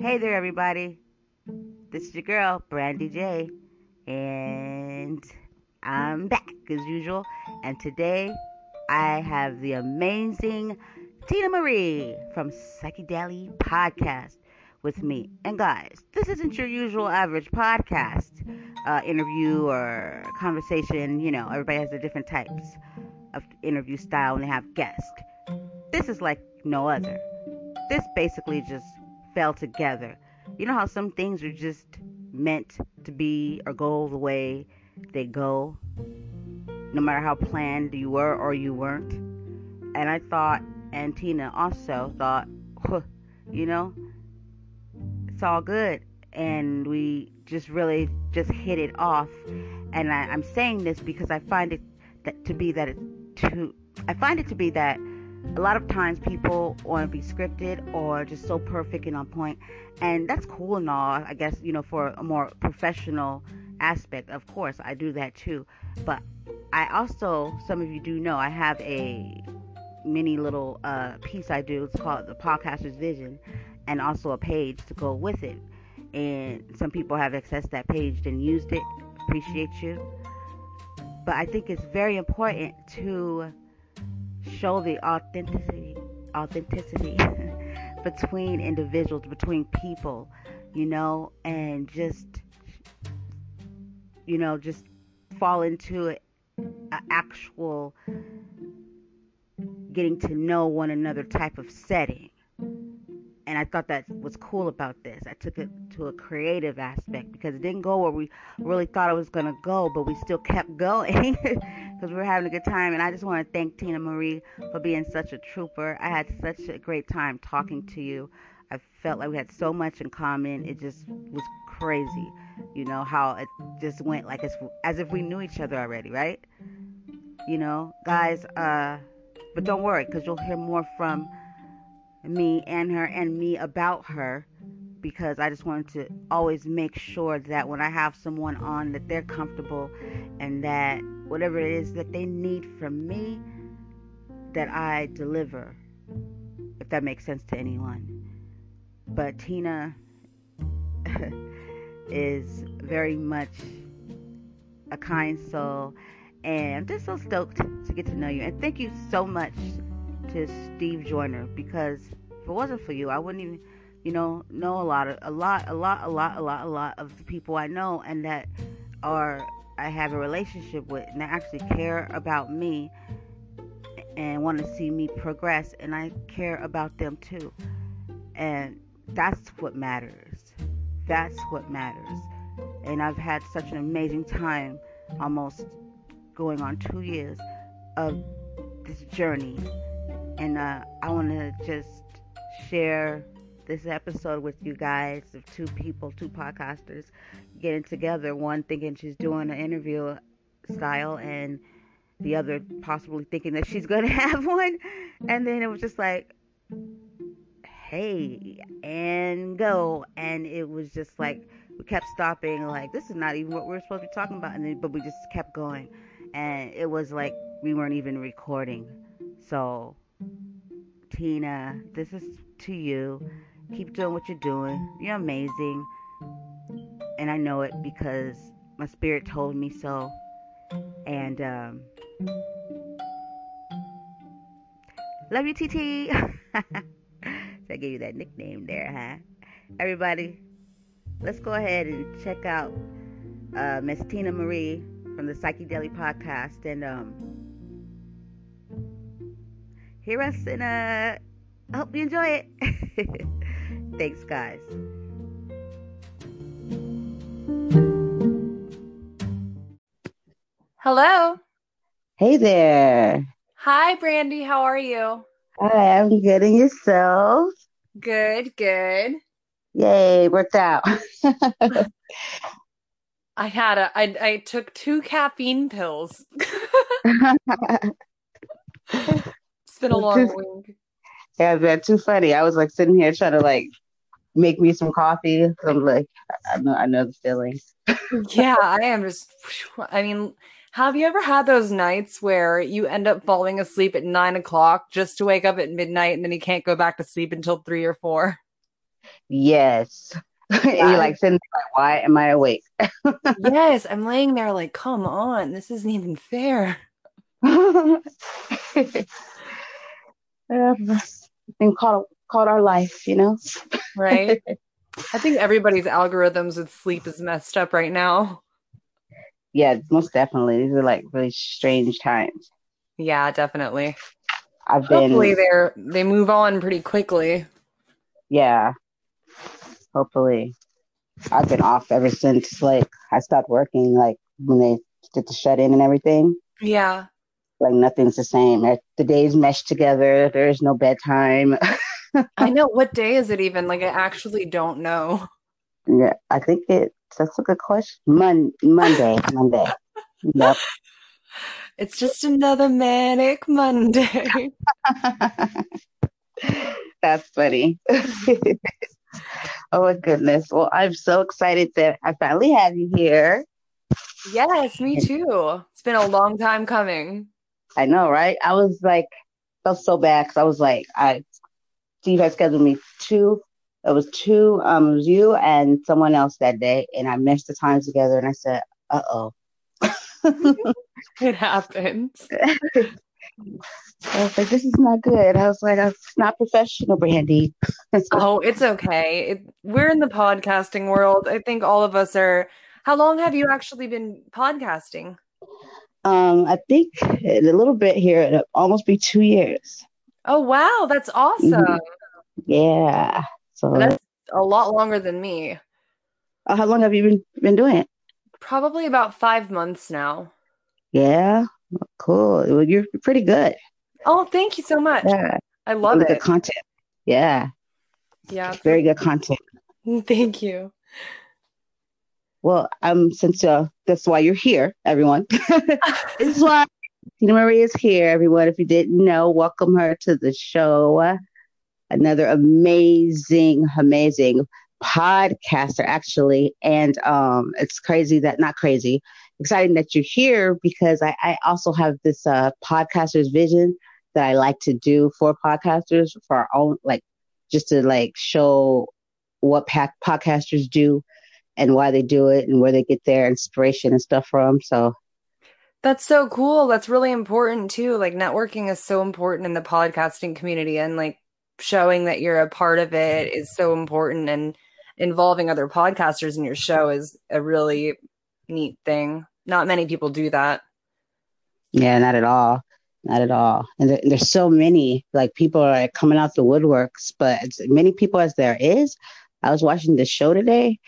Hey there, everybody. This is your girl, Brandy J, and I'm back as usual. And today I have the amazing Tina Marie from Psychedelic Podcast with me. And guys, this isn't your usual average podcast uh, interview or conversation. You know, everybody has their different types of interview style when they have guests. This is like no other. This basically just fell together. You know how some things are just meant to be or go the way they go, no matter how planned you were or you weren't. And I thought, and Tina also thought, you know, it's all good. And we just really just hit it off. And I, I'm saying this because I find it that to be that it to I find it to be that a lot of times people want to be scripted or just so perfect and on point and that's cool and all i guess you know for a more professional aspect of course i do that too. But i also some of you do know i have a mini little uh, piece i do it's called the podcaster's vision and also a page to go with it. And some people have accessed that page and used it. Appreciate you. But i think it's very important to show the authenticity authenticity between individuals, between people, you know, and just you know, just fall into an actual getting to know one another type of setting and I thought that was cool about this. I took it to a creative aspect because it didn't go where we really thought it was going to go, but we still kept going because we were having a good time. And I just want to thank Tina Marie for being such a trooper. I had such a great time talking to you. I felt like we had so much in common. It just was crazy, you know, how it just went like as, as if we knew each other already, right? You know, guys, uh, but don't worry because you'll hear more from me and her and me about her because I just wanted to always make sure that when I have someone on that they're comfortable and that whatever it is that they need from me that I deliver if that makes sense to anyone. But Tina is very much a kind soul and I'm just so stoked to get to know you and thank you so much to Steve Joyner because if it wasn't for you, I wouldn't even, you know, know a lot of a lot, a lot, a lot, a lot, a lot of the people I know and that are I have a relationship with and that actually care about me and want to see me progress and I care about them too. And that's what matters. That's what matters. And I've had such an amazing time almost going on 2 years of this journey and uh, I want to just share this episode with you guys of two people, two podcasters getting together. One thinking she's doing an interview style, and the other possibly thinking that she's going to have one. And then it was just like, hey, and go. And it was just like, we kept stopping, like, this is not even what we are supposed to be talking about. And then, but we just kept going. And it was like we weren't even recording. So Tina, this is to you. Keep doing what you're doing. You're amazing. And I know it because my spirit told me so. And um, love you, TT. so I gave you that nickname there, huh? Everybody, let's go ahead and check out uh, Miss Tina Marie from the Psychedelic Podcast. And um, hear us and uh I hope you enjoy it. Thanks guys. Hello. Hey there. Hi Brandy, how are you? I am good and yourself. Good, good. Yay, worked out. I had a I I took two caffeine pills. It's been a long week. Yeah, that's too funny. I was like sitting here trying to like make me some coffee. I'm like, I know, I know the feeling. yeah, I am just. I mean, have you ever had those nights where you end up falling asleep at nine o'clock just to wake up at midnight and then you can't go back to sleep until three or four? Yes. and you're like sitting there, like, why am I awake? yes, I'm laying there like, come on, this isn't even fair. um, been called called our life, you know. Right. I think everybody's algorithms with sleep is messed up right now. Yeah, most definitely. These are like really strange times. Yeah, definitely. I've been Hopefully they're they move on pretty quickly. yeah. Hopefully. I've been off ever since like I stopped working, like when they did the shut in and everything. Yeah. Like nothing's the same. The days mesh together. There is no bedtime. I know. What day is it even? Like I actually don't know. yeah, I think it. That's a good question. Mon- Monday, Monday. Yep. It's just another manic Monday. That's funny. oh my goodness. Well, I'm so excited that I finally have you here. yes, me too. It's been a long time coming. I know, right? I was like, felt so bad because I was like, I Steve had scheduled me two. It was two. Um, it was you and someone else that day, and I missed the times together. And I said, "Uh oh." It happens. I was like, "This is not good." I was like, "It's not professional, Brandy." Oh, it's okay. It, we're in the podcasting world. I think all of us are. How long have you actually been podcasting? Um, I think a little bit here. It'll almost be two years. Oh, wow. That's awesome. Mhm. Yeah. So, That's a lot longer than me. uh, how long have you been been doing it? Probably about five months now. Yeah. Cool. Well, you're pretty good. Oh, thank you so much. Yeah. I love Really it. good content. Yeah. Yeah. Very good content. Thank you. Well, um, since uh, that's why you're here, everyone. this is why Tina Marie is here, everyone. If you didn't know, welcome her to the show. Another amazing, amazing podcaster, actually. And um, it's crazy that not crazy, exciting that you're here because I, I also have this uh, podcaster's vision that I like to do for podcasters for our own, like just to like show what podcasters do and why they do it and where they get their inspiration and stuff from. So That's so cool. That's really important too. Like networking is so important in the podcasting community and like showing that you're a part of it is so important and involving other podcasters in your show is a really neat thing. Not many people do that. yeah, not at all, not at all. And there, there's so many like people are coming out the woodworks, but as many people as there is. I was watching the show today.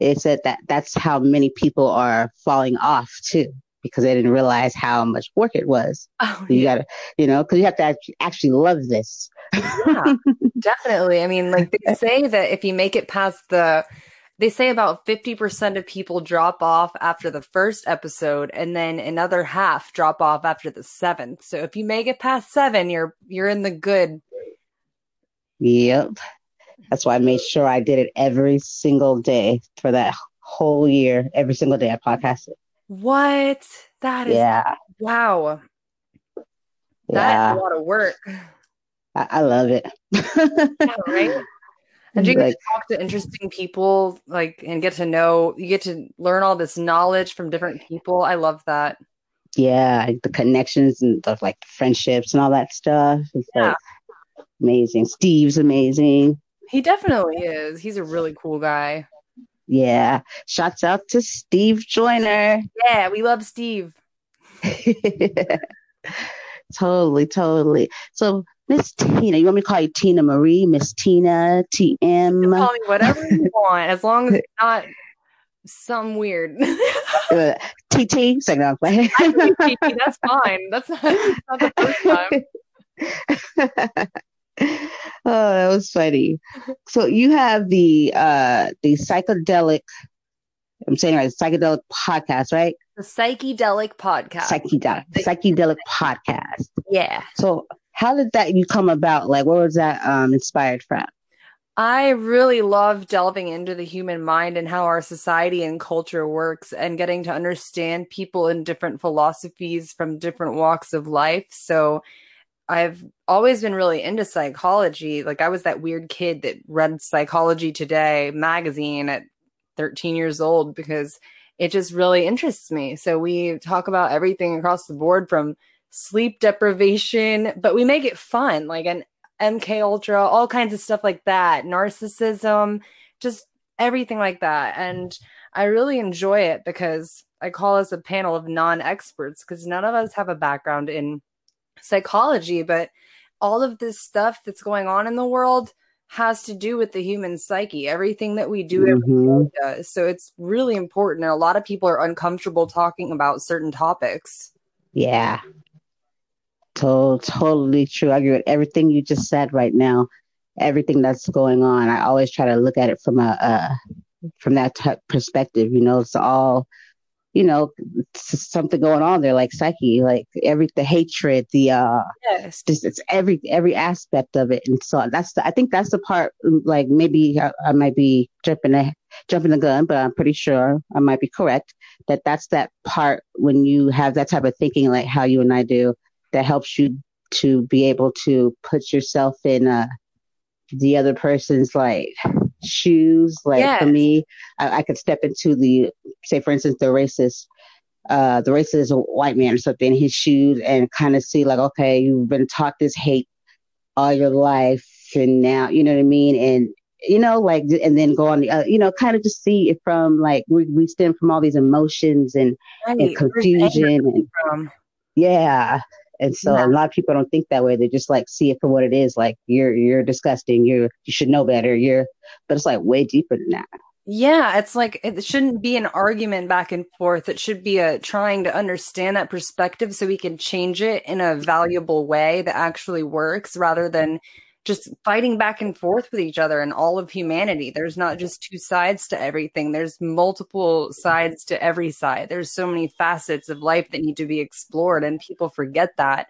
It said that that's how many people are falling off too because they didn't realize how much work it was. Oh, You yeah. gotta, you know, because you have to actually love this. Yeah, definitely. I mean, like they say that if you make it past the, they say about 50% of people drop off after the first episode and then another half drop off after the seventh. So if you make it past seven, you're you're in the good. Yep. That's why I made sure I did it every single day for that whole year. Every single day I podcasted. What? That is Yeah. wow. That's Yeah. a lot of work. I, I love it. Yeah, right? And you get Like, to talk to interesting people, like, and get to know, you get to learn all this knowledge from different people. I love that. yeah, the connections and the like friendships and all that stuff. It's Yeah. like amazing. Steve's amazing. He definitely is. He's a really cool guy. Yeah. Shouts out to Steve Joyner. Yeah, we love Steve. totally, totally. So Miss Tina, you want me to call you Tina Marie, Miss Tina, TM? Call me whatever you want, as long as it's not some weird. Uh, TT, second off. I can be Kiki, That's fine. That's not, that's not the first time. oh, that was funny. So you have the uh the psychedelic I'm saying right, psychedelic podcast, right? The Psychedelic Podcast. Psychedelic psychedelic podcast. yeah. So how did that you come about? Like what was that um inspired from? I really love delving into the human mind and how our society and culture works and getting to understand people in different philosophies from different walks of life. So I've always been really into psychology. Like I was that weird kid that read Psychology Today magazine at 13 years old because it just really interests me. So we talk about everything across the board from sleep deprivation, but we make it fun, like an MK Ultra, all kinds of stuff like that, narcissism, just everything like that. And I really enjoy it because I call us a panel of non-experts because none of us have a background in psychology, but all of this stuff that's going on in the world has to do with the human psyche. Everything that we do mm-hmm. does. So it's really important. And a lot of people are uncomfortable talking about certain topics. Yeah. To- totally true. I agree with everything you just said right now. Everything that's going on. I always try to look at it from a, a from that t- perspective. You know, it's all you know something going on there like psyche like every the hatred the uh yes. just it's every every aspect of it and so that's the, i think that's the part like maybe I, I, might be jumping a jumping the gun but i'm pretty sure i might be correct that that's that part when you have that type of thinking like how you and i do that helps you to be able to put yourself in uh the other person's like shoes. Like yes. for me, I, I, could step into the, say for instance, the racist, uh, the racist white man or something, his shoes and kind of see like, okay, you've been taught this hate all your life. And now, you know what I mean? And, you know, like, and then go on the, uh, you know, kind of just see it from like, we, we stem from all these emotions and, right. and confusion and, from? yeah. And so yeah. a lot of people don't think that way. They just like see it for what it is. Like you're you're disgusting. You're you should know better. You're but it's like way deeper than that. Yeah, it's like it shouldn't be an argument back and forth. It should be a trying to understand that perspective so we can change it in a valuable way that actually works rather than just fighting back and forth with each other and all of humanity. There's not just two sides to everything. There's multiple sides to every side. There's so many facets of life that need to be explored and people forget that.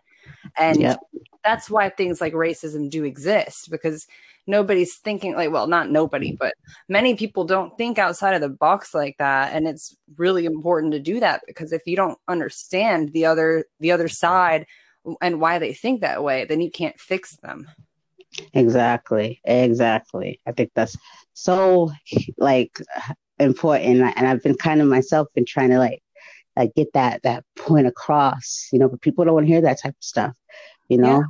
And yep. that's why things like racism do exist because nobody's thinking like well not nobody but many people don't think outside of the box like that and it's really important to do that because if you don't understand the other the other side and why they think that way then you can't fix them Exactly. Exactly. I think that's so like important. And I've been kind of myself been trying to like, like get that, that point across, you know, but people don't want to hear that type of stuff, you know? Yeah.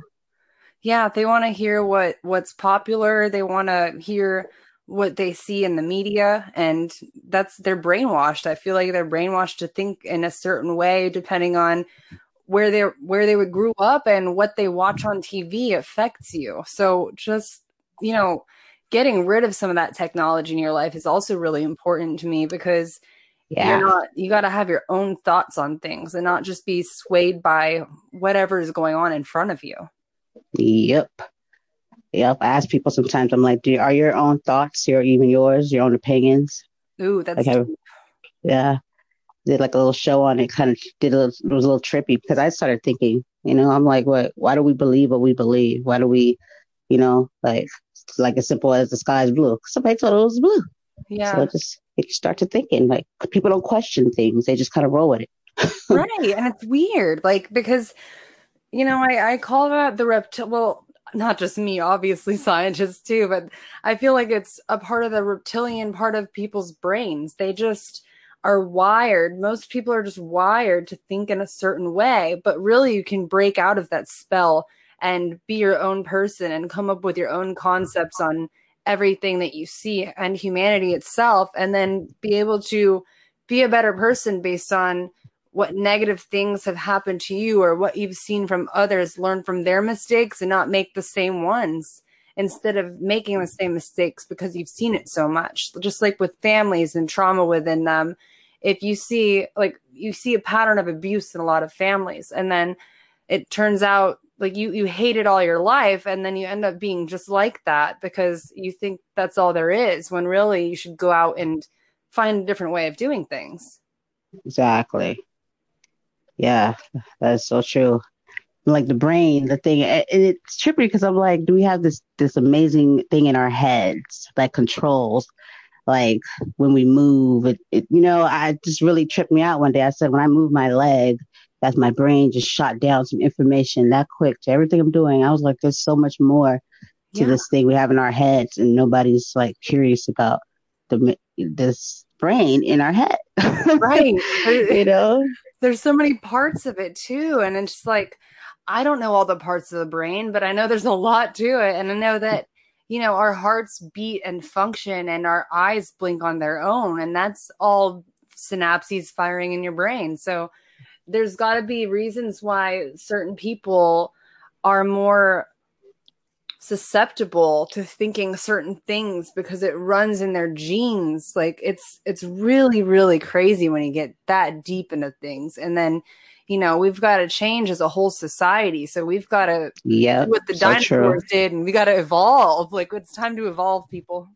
Yeah, they want to hear what what's popular. They want to hear what they see in the media and that's they're brainwashed. I feel like they're brainwashed to think in a certain way depending on where they where they would mm-hmm. grew up and what they watch on TV affects you. So just you know, getting rid of some of that technology in your life is also really important to me because yeah. you're not you got to have your own thoughts on things and not just be swayed by whatever is going on in front of you. Yep. Yep. I ask people sometimes, I'm like, do are your own thoughts or even yours, your own opinions? Ooh, that's like, yeah did like a little show on it, kind of did a, it was a little trippy because I started thinking, you know, I'm like, what? Why do we believe what we believe? Why do we, you know, like like as simple as the sky is blue? Somebody told it was blue. Yeah. So it just it start to thinking like people don't question things; they just kind of roll with it. right, and it's weird, like because you know, I I call that the reptile. Well, not just me, obviously scientists too, but I feel like it's a part of the reptilian part of people's brains. They just are wired. Most people are just wired to think in a certain way, but really you can break out of that spell and be your own person and come up with your own concepts on everything that you see and humanity itself and then be able to be a better person based on what negative things have happened to you or what you've seen from others learn from their mistakes and not make the same ones instead of making the same mistakes because you've seen it so much just like with families and trauma within them if you see like you see a pattern of abuse in a lot of families and then it turns out like you you hate it all your life and then you end up being just like that because you think that's all there is when really you should go out and find a different way of doing things. Exactly. Yeah that's so true. Like the brain the thing it, it's trippy because i'm like do we have this this amazing thing in our heads that controls like when we move it, it, you know i just really tripped me out one day i said when i move my leg that's my brain just shot down some information that quick to everything I'm doing. I was like, there's so much more to yeah. this thing we have in our heads, and nobody's like curious about the this brain in our head. right. you know, there's so many parts of it too, and it's like I don't know all the parts of the brain, but I know there's a lot to it, and I know that you know our hearts beat and function, and our eyes blink on their own, and that's all synapses firing in your brain. So there's got to be reasons why certain people are more susceptible to thinking certain things because it runs in their genes like it's it's really really crazy when you get that deep into things and then you know we've got to change as a whole society so we've got to yeah do what the so dinosaurs true. did and we got to evolve like it's time to evolve people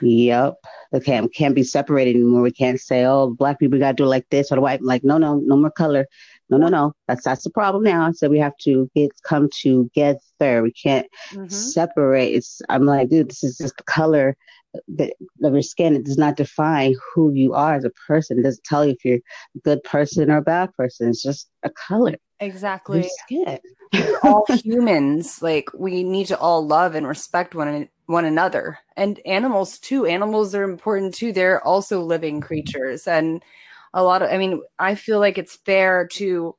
Yep. Okay, we can't be separated anymore. We can't say, oh, black people got to do like this or the white. Like, no, no, no more color. No, no, no. That's that's the problem now. So we have to get come together. We can't mm-hmm. separate. It's I'm like, dude, this is just the color of your skin. It does not define who you are as a person. It doesn't tell you if you're a good person or a bad person. It's just a color. Exactly. We're all humans. Like we need to all love and respect one one another, and animals too. Animals are important too. They're also living creatures, and a lot of. I mean, I feel like it's fair to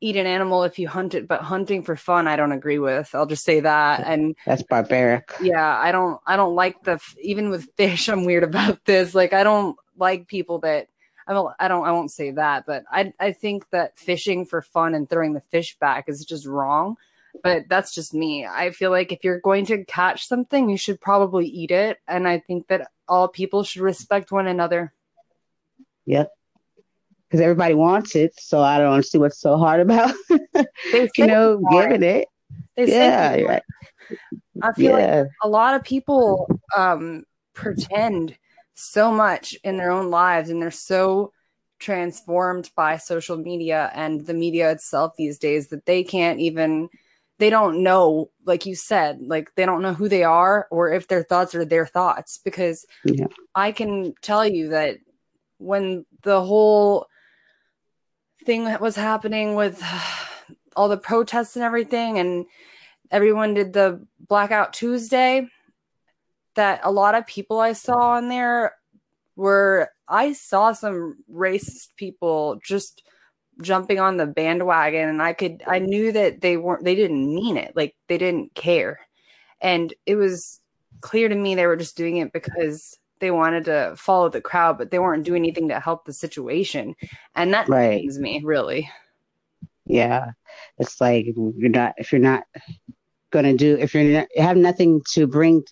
eat an animal if you hunt it, but hunting for fun, I don't agree with. I'll just say that. And that's barbaric. Yeah, I don't. I don't like the even with fish. I'm weird about this. Like I don't like people that I don't, I don't, I won't say that, but I, I think that fishing for fun and throwing the fish back is just wrong. But that's just me. I feel like if you're going to catch something, you should probably eat it. And I think that all people should respect one another. Yep. Because everybody wants it. So I don't see what's so hard about, you know, giving it. They yeah. Right. I feel yeah. like a lot of people um, pretend so much in their own lives and they're so transformed by social media and the media itself these days that they can't even they don't know like you said like they don't know who they are or if their thoughts are their thoughts because yeah. i can tell you that when the whole thing that was happening with all the protests and everything and everyone did the blackout tuesday that a lot of people I saw on there were I saw some racist people just jumping on the bandwagon and I could I knew that they weren't they didn't mean it like they didn't care. And it was clear to me they were just doing it because they wanted to follow the crowd but they weren't doing mm-hmm. anything to help the situation and that right. me really yeah it's like you're not if you're not going to do if you're not, you have nothing to bring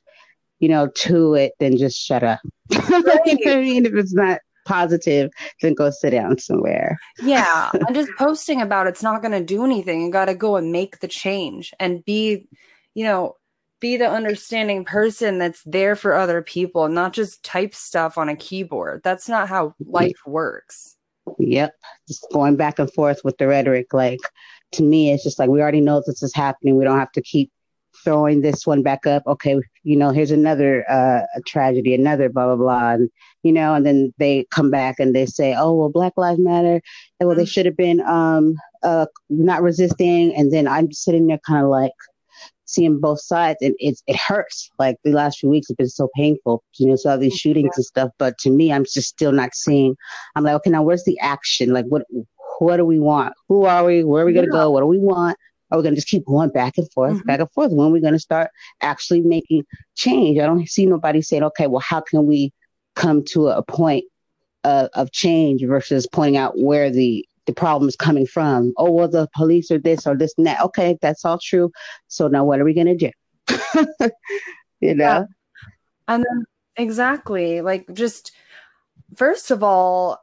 you know, to it, then just shut up. Right. you know I mean? If it's not positive, then go sit down somewhere. yeah. And just posting about it's not going to do anything. You got to go and make the change and be, you know, be the understanding person that's there for other people, not just type stuff on a keyboard. That's not how life works. Yep. Just going back and forth with the rhetoric. Like, to me, it's just like we already know this is happening. We don't have to keep throwing this one back up. Okay, you know, here's another uh, a tragedy, another blah blah blah, and you know, and then they come back and they say, oh well, Black Lives Matter. And, well, they mm-hmm. should have been um uh not resisting, and then I'm sitting there kind of like seeing both sides, and it it hurts. Like the last few weeks have been so painful, you know, so all these shootings yeah. and stuff. But to me, I'm just still not seeing. I'm like, okay, now where's the action? Like, what what do we want? Who are we? Where are we gonna yeah. go? What do we want? Are we going to just keep going back and forth, mm-hmm. back and forth? When are we going to start actually making change? I don't see nobody saying, okay, well, how can we come to a point of, of change versus pointing out where the the problem is coming from. Oh, well, the police are this or this and that. Okay, that's all true. So now what are we going to do? you know? Yeah. And then, exactly. Like, just first of all,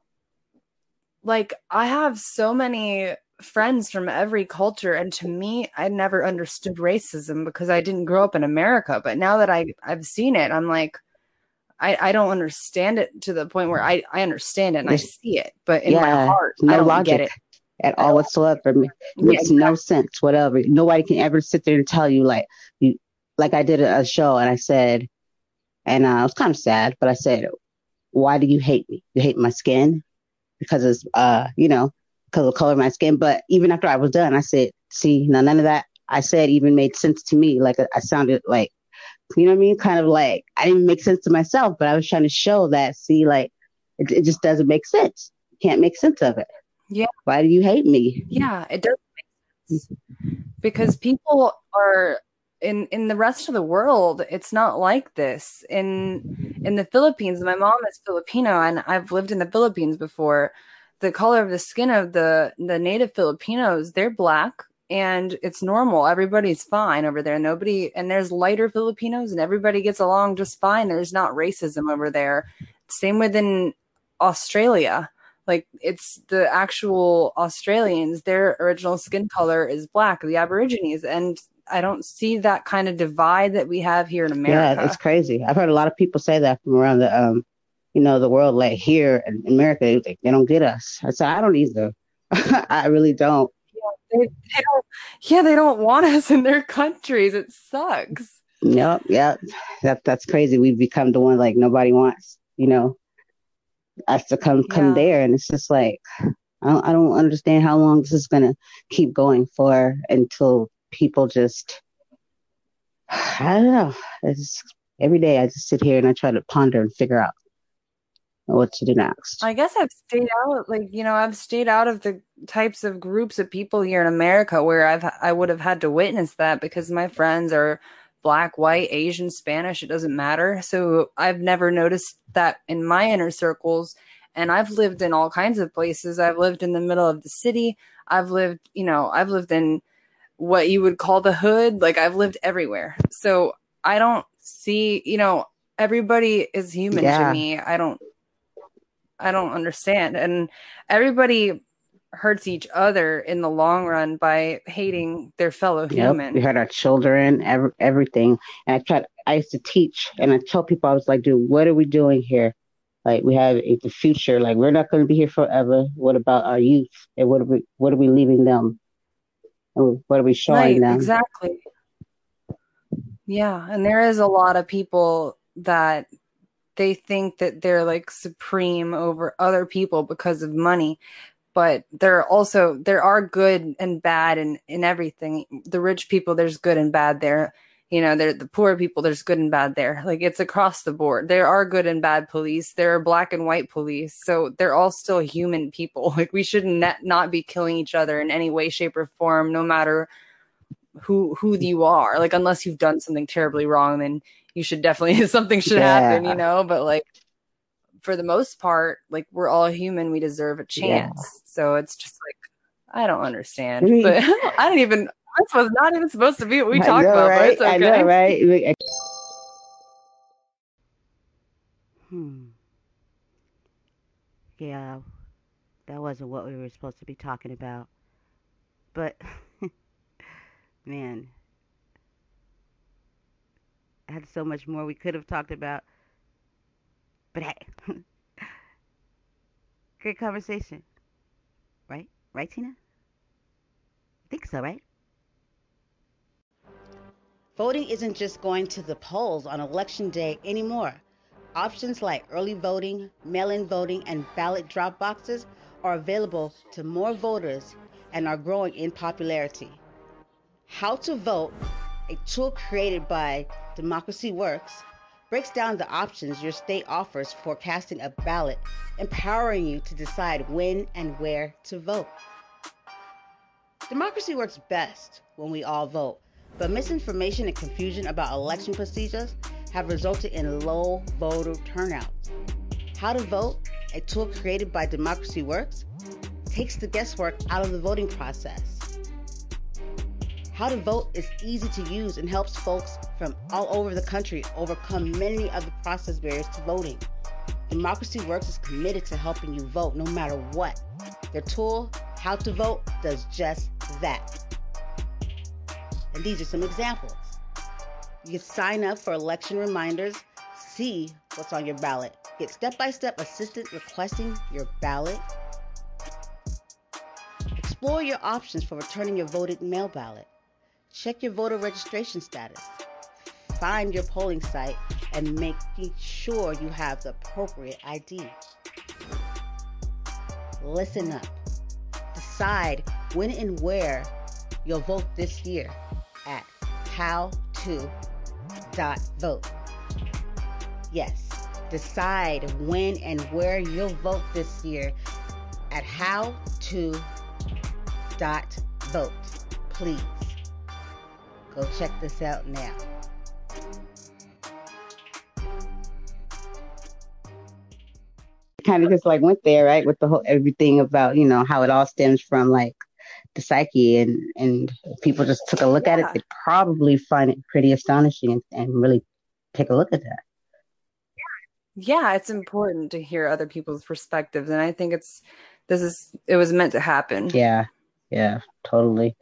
like, I have so many friends from every culture and to me i never understood racism because i didn't grow up in america but now that i i've seen it i'm like i i don't understand it to the point where i i understand it and i see it but in yeah, my heart no i don't logic get it. at all whatsoever. It makes no sense whatever. Nobody can ever sit there and tell you like you like i did a, a show and i said and uh, i was kind of sad but i said why do you hate me? You hate my skin? Because it's uh you know because of the color of my skin. But even after I was done, I said, see, now none of that I said even made sense to me. Like I sounded like, you know what I mean? Kind of like I didn't make sense to myself, but I was trying to show that, see, like it, it just doesn't make sense. Can't make sense of it. Yeah. Why do you hate me? Yeah, it doesn't make sense. Because people are in in the rest of the world it's not like this in in the philippines my mom is filipino and i've lived in the philippines before the color of the skin of the the native filipinos they're black and it's normal everybody's fine over there nobody and there's lighter filipinos and everybody gets along just fine there's not racism over there same within australia like it's the actual australians their original skin color is black the aborigines and I don't see that kind of divide that we have here in America. Yeah, it's crazy. I've heard a lot of people say that from around the um, you know, the world. Like here in America, they, they don't get us. I said I don't either. I really don't. Yeah they, they don't. Yeah, they don't want us in their countries. It sucks. Yep, yep. That that's crazy. We've become the one like nobody wants. You know, us to come come yeah. there, and it's just like I don't, I don't understand how long this is gonna keep going for until people just I don't know. It's every day I just sit here and I try to ponder and figure out what to do next. I guess I've stayed out like, you know, I've stayed out of the types of groups of people here in America where I've I would have had to witness that because my friends are black, white, Asian, Spanish, it doesn't matter. So I've never noticed that in my inner circles and I've lived in all kinds of places. I've lived in the middle of the city. I've lived, you know, I've lived in what you would call the hood. Like I've lived everywhere. So I don't see, you know, everybody is human yeah. to me. I don't I don't understand. And everybody hurts each other in the long run by hating their fellow yep. human. We hurt our children, every, everything. And I tried I used to teach and I tell people I was like, dude, what are we doing here? Like we have the future. Like we're not going to be here forever. What about our youth? And what are we? What are we leaving them? And what are we showing right, them? Exactly. Yeah, and there is a lot of people that they think that they're like supreme over other people because of money but there are also there are good and bad in in everything the rich people there's good and bad there you know, they're the poor people, there's good and bad there. Like it's across the board. There are good and bad police. There are black and white police. So they're all still human people. Like we should not, not be killing each other in any way, shape, or form, no matter who who you are. Like unless you've done something terribly wrong, then you should definitely something should yeah. happen, you know. But like for the most part, like we're all human, we deserve a chance. Yeah. So it's just like I don't understand. But I don't even this was not even supposed to be what we talked about, right? but it's okay. I know, right? Hmm. Yeah, that wasn't what we were supposed to be talking about. But, man, I had so much more we could have talked about. But hey, great conversation. Right? Right, Tina? I think so, right? Voting isn't just going to the polls on election day anymore. Options like early voting, mail in voting, and ballot drop boxes are available to more voters and are growing in popularity. How to Vote, a tool created by Democracy Works, breaks down the options your state offers for casting a ballot, empowering you to decide when and where to vote. Democracy works best when we all vote but misinformation and confusion about election procedures have resulted in low voter turnout. How to Vote, a tool created by Democracy Works, takes the guesswork out of the voting process. How to Vote is easy to use and helps folks from all over the country overcome many of the process barriers to voting. Democracy Works is committed to helping you vote no matter what. Their tool, How to Vote, does just that. And these are some examples. You can sign up for election reminders, see what's on your ballot, get step by step assistance requesting your ballot, explore your options for returning your voted mail ballot, check your voter registration status, find your polling site, and making sure you have the appropriate ID. Listen up. Decide when and where you'll vote this year at howto.vote. Yes, decide when and where you'll vote this year at howto.vote. Please go check this out now. kind of just like went there, right, with the whole everything about you know how it all stems from like the psyche, and and people just took a look yeah. at it, they probably find it pretty astonishing and, and really take a look at that. Yeah, it's important to hear other people's perspectives, and I think it's this is it was meant to happen. Yeah, yeah, totally.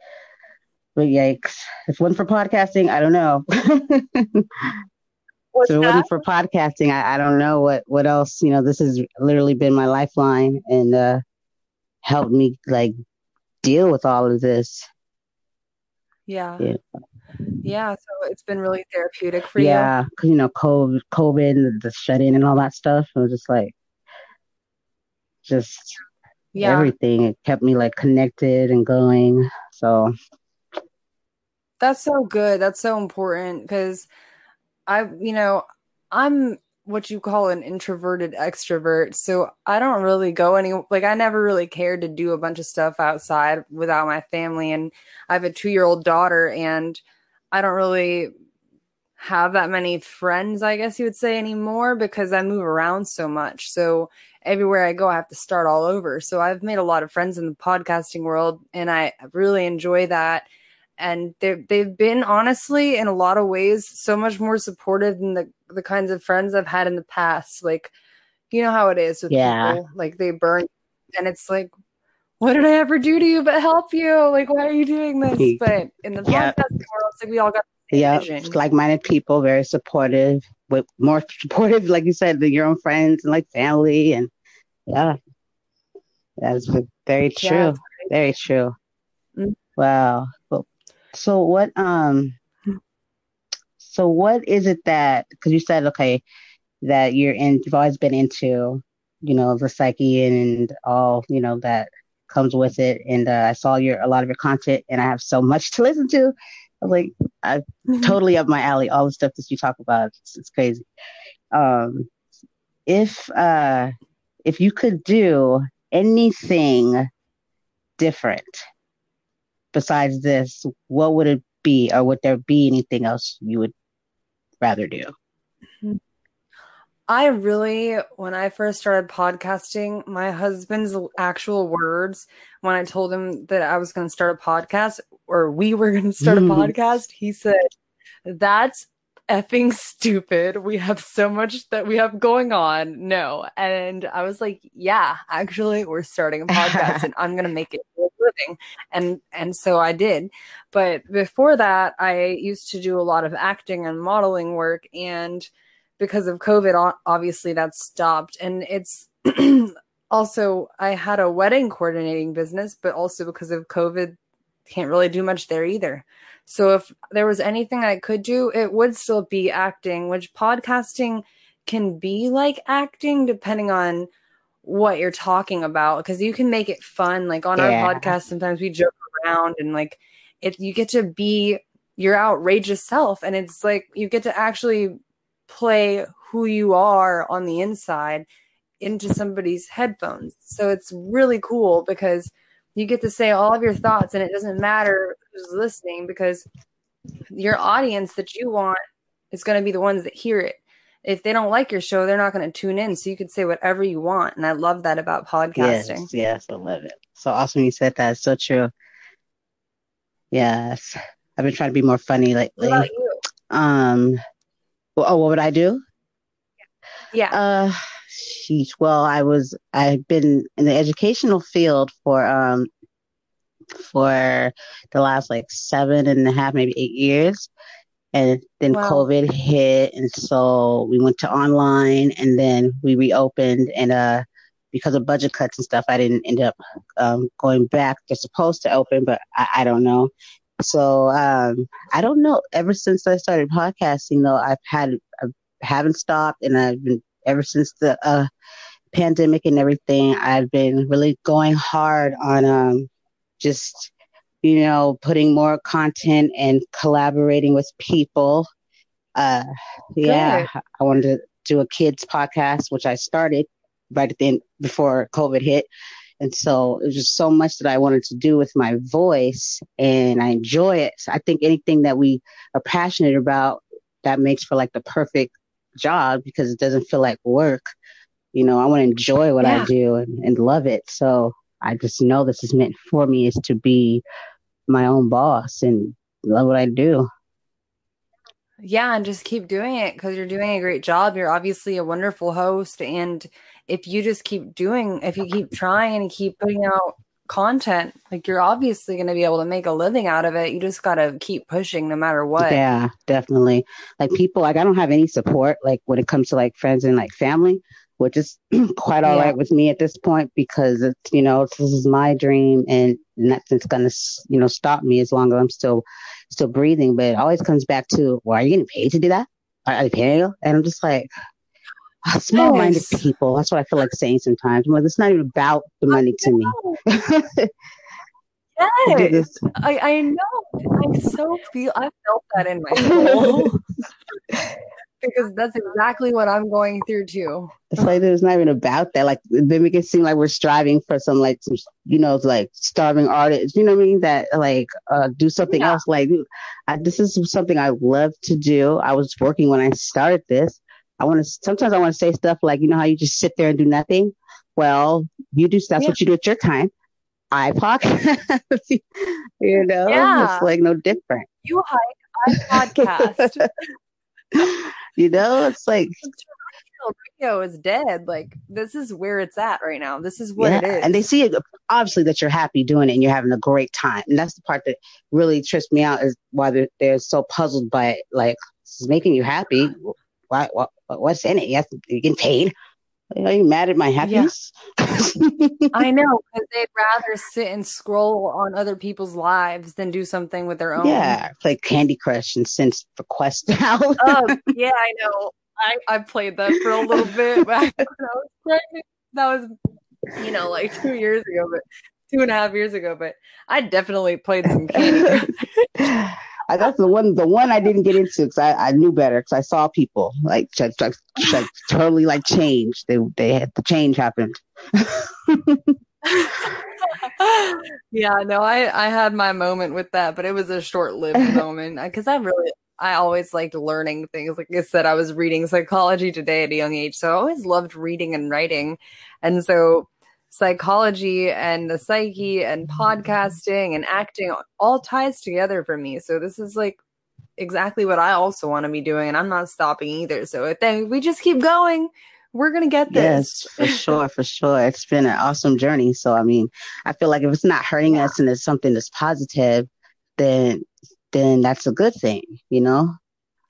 But yikes! If one for podcasting, I don't know. What's so it that? Wasn't for podcasting, I, I don't know what what else. You know, this has literally been my lifeline and uh helped me like deal with all of this. Yeah. Yeah. Yeah, so it's been really therapeutic for yeah, you. Yeah, you know, COVID, COVID, the shut in, and all that stuff. It was just like, just yeah. everything. It kept me like connected and going. So that's so good. That's so important because I, you know, I'm what you call an introverted extrovert. So I don't really go any like I never really cared to do a bunch of stuff outside without my family and I have a 2-year-old daughter and I don't really have that many friends, I guess you would say anymore because I move around so much. So everywhere I go I have to start all over. So I've made a lot of friends in the podcasting world and I really enjoy that and they've been honestly in a lot of ways so much more supportive than the the kinds of friends I've had in the past. Like, you know how it is with yeah. people, like they burn, and it's like, what did I ever do to you but help you? Like, why are you doing this? But in the yeah. podcast world, like we all got yeah, like-minded people, very supportive, with more supportive, like you said, than your own friends and like family, and yeah, that's very true, yeah, very true. Mm-hmm. Wow. Well, so what um so what is it that because you said okay that you're in you've always been into you know the psyche and all you know that comes with it and uh, I saw your a lot of your content and I have so much to listen to. I was like I mm-hmm. totally up my alley all the stuff that you talk about it's, it's crazy. Um if uh if you could do anything different besides this, what would it be, or would there be anything else you would rather do? I really, when I first started podcasting, my husband's actual words when I told him that I was going to start a podcast or we were going to start a podcast, he said, That's effing stupid. We have so much that we have going on. No. And I was like, yeah, actually we're starting a podcast and I'm going to make it a living. And, and so I did. But before that, I used to do a lot of acting and modeling work. And because of COVID, obviously that stopped. And it's also, I had a wedding coordinating business, but also because of COVID, can't really do much there either. So if there was anything I could do, it would still be acting, which podcasting can be like acting depending on what you're talking about because you can make it fun. Like on yeah. our podcast, sometimes we joke around and like it you get to be your outrageous self and it's like you get to actually play who you are on the inside into somebody's headphones. So it's really cool because you get to say all of your thoughts and it doesn't matter who's listening because your audience that you want is going to be the ones that hear it. If they don't like your show they're not going to tune in. So you can say whatever you want. And i love that about podcasting. Yes, yes i love it. So awesome you said that it's so true yes i've been trying to be more funny lately. um oh what would i do? Yeah. Uh sheesh. Well, I was I've been in the educational field for um for the last like seven and a half, maybe eight years. And then wow. COVID hit and so we went to online and then we reopened and uh because of budget cuts and stuff I didn't end up um going back. They're supposed to open, but I, I don't know. So um I don't know. Ever since I started podcasting though, I've had I haven't stopped and I've been ever since the uh, pandemic and everything, I've been really going hard on um, just you know putting more content and collaborating with people. Uh, yeah, I wanted to do a kids podcast, which I started right at the end before COVID hit. And so it was just so much that I wanted to do with my voice and I enjoy it. So I think anything that we are passionate about, that makes for like the perfect job because it doesn't feel like work. You know, I want to enjoy what I do and, and love it. So I just know this is meant for me is to be my own boss and love what I do. Yeah, and just keep doing it because you're doing a great job. You're obviously a wonderful host. And if you just keep doing, if you keep trying and keep putting out content, like you're obviously going to be able to make a living out of it. You just got to keep pushing no matter what. Yeah, definitely. Like people, like I don't have any support, like when it comes to like friends and like family, which is quite all Yeah. right with me at this point because it's, you know, this is my dream and nothing's gonna, you know, stop me as long as I'm still, still breathing. But it always comes back to, well, are you getting paid to do that? Are, are they paying you? And I'm just like, small minded Yes. people. That's what I feel like saying sometimes. I'm it's not even about the money to me. I Yes. I, I know. I so feel I felt that in my soul. because that's exactly what I'm going through too. It's like it's not even about that. Like they make it seem like we're striving for some like some you know like starving artists. You know what I mean? That like uh do something Yeah. else. Like I, this is something I love to do. I was working when I started this. I want to sometimes I want to say stuff like you know how you just sit there and do nothing. Well, you do. That's Yeah. what you do at your time. I podcast. you know, Yeah. it's like no different. You hike, I podcast. you know, it's like radio is dead. Like this is where it's at right now. This is what yeah. it is. And they see it obviously that you're happy doing it and you're having a great time. And that's the part that really trips me out is why they're, they're so puzzled by it. Like, this is making you happy. Why, what, what's in it? You to, you're getting paid. Are you mad at my happiness? I know because they'd rather sit and scroll on other people's lives than do something with their own. yeah. Play Candy Crush and send requests out. Oh yeah, I know. I, I played that for a little bit when I was pregnant. That was, you know, like two years ago, but two and a half years ago. But I definitely played some Candy Crush. I, that's the one, the one I didn't get into because I, I knew better because I saw people like, just, just, like totally like change. They, they had the change happened. yeah, no, I I had my moment with that, but it was a short-lived moment because I really I always liked learning things. Like I said, I was reading psychology today at a young age, so I always loved reading and writing, and so psychology and the psyche and mm-hmm. podcasting and acting all ties together for me. So this is like exactly what I also want to be doing, and I'm not stopping either. So if they, we just keep going, we're gonna get this. Yes, for sure, for sure. It's been an awesome journey. So I mean, I feel like if it's not hurting Yeah. us and it's something that's positive, then then that's a good thing, you know?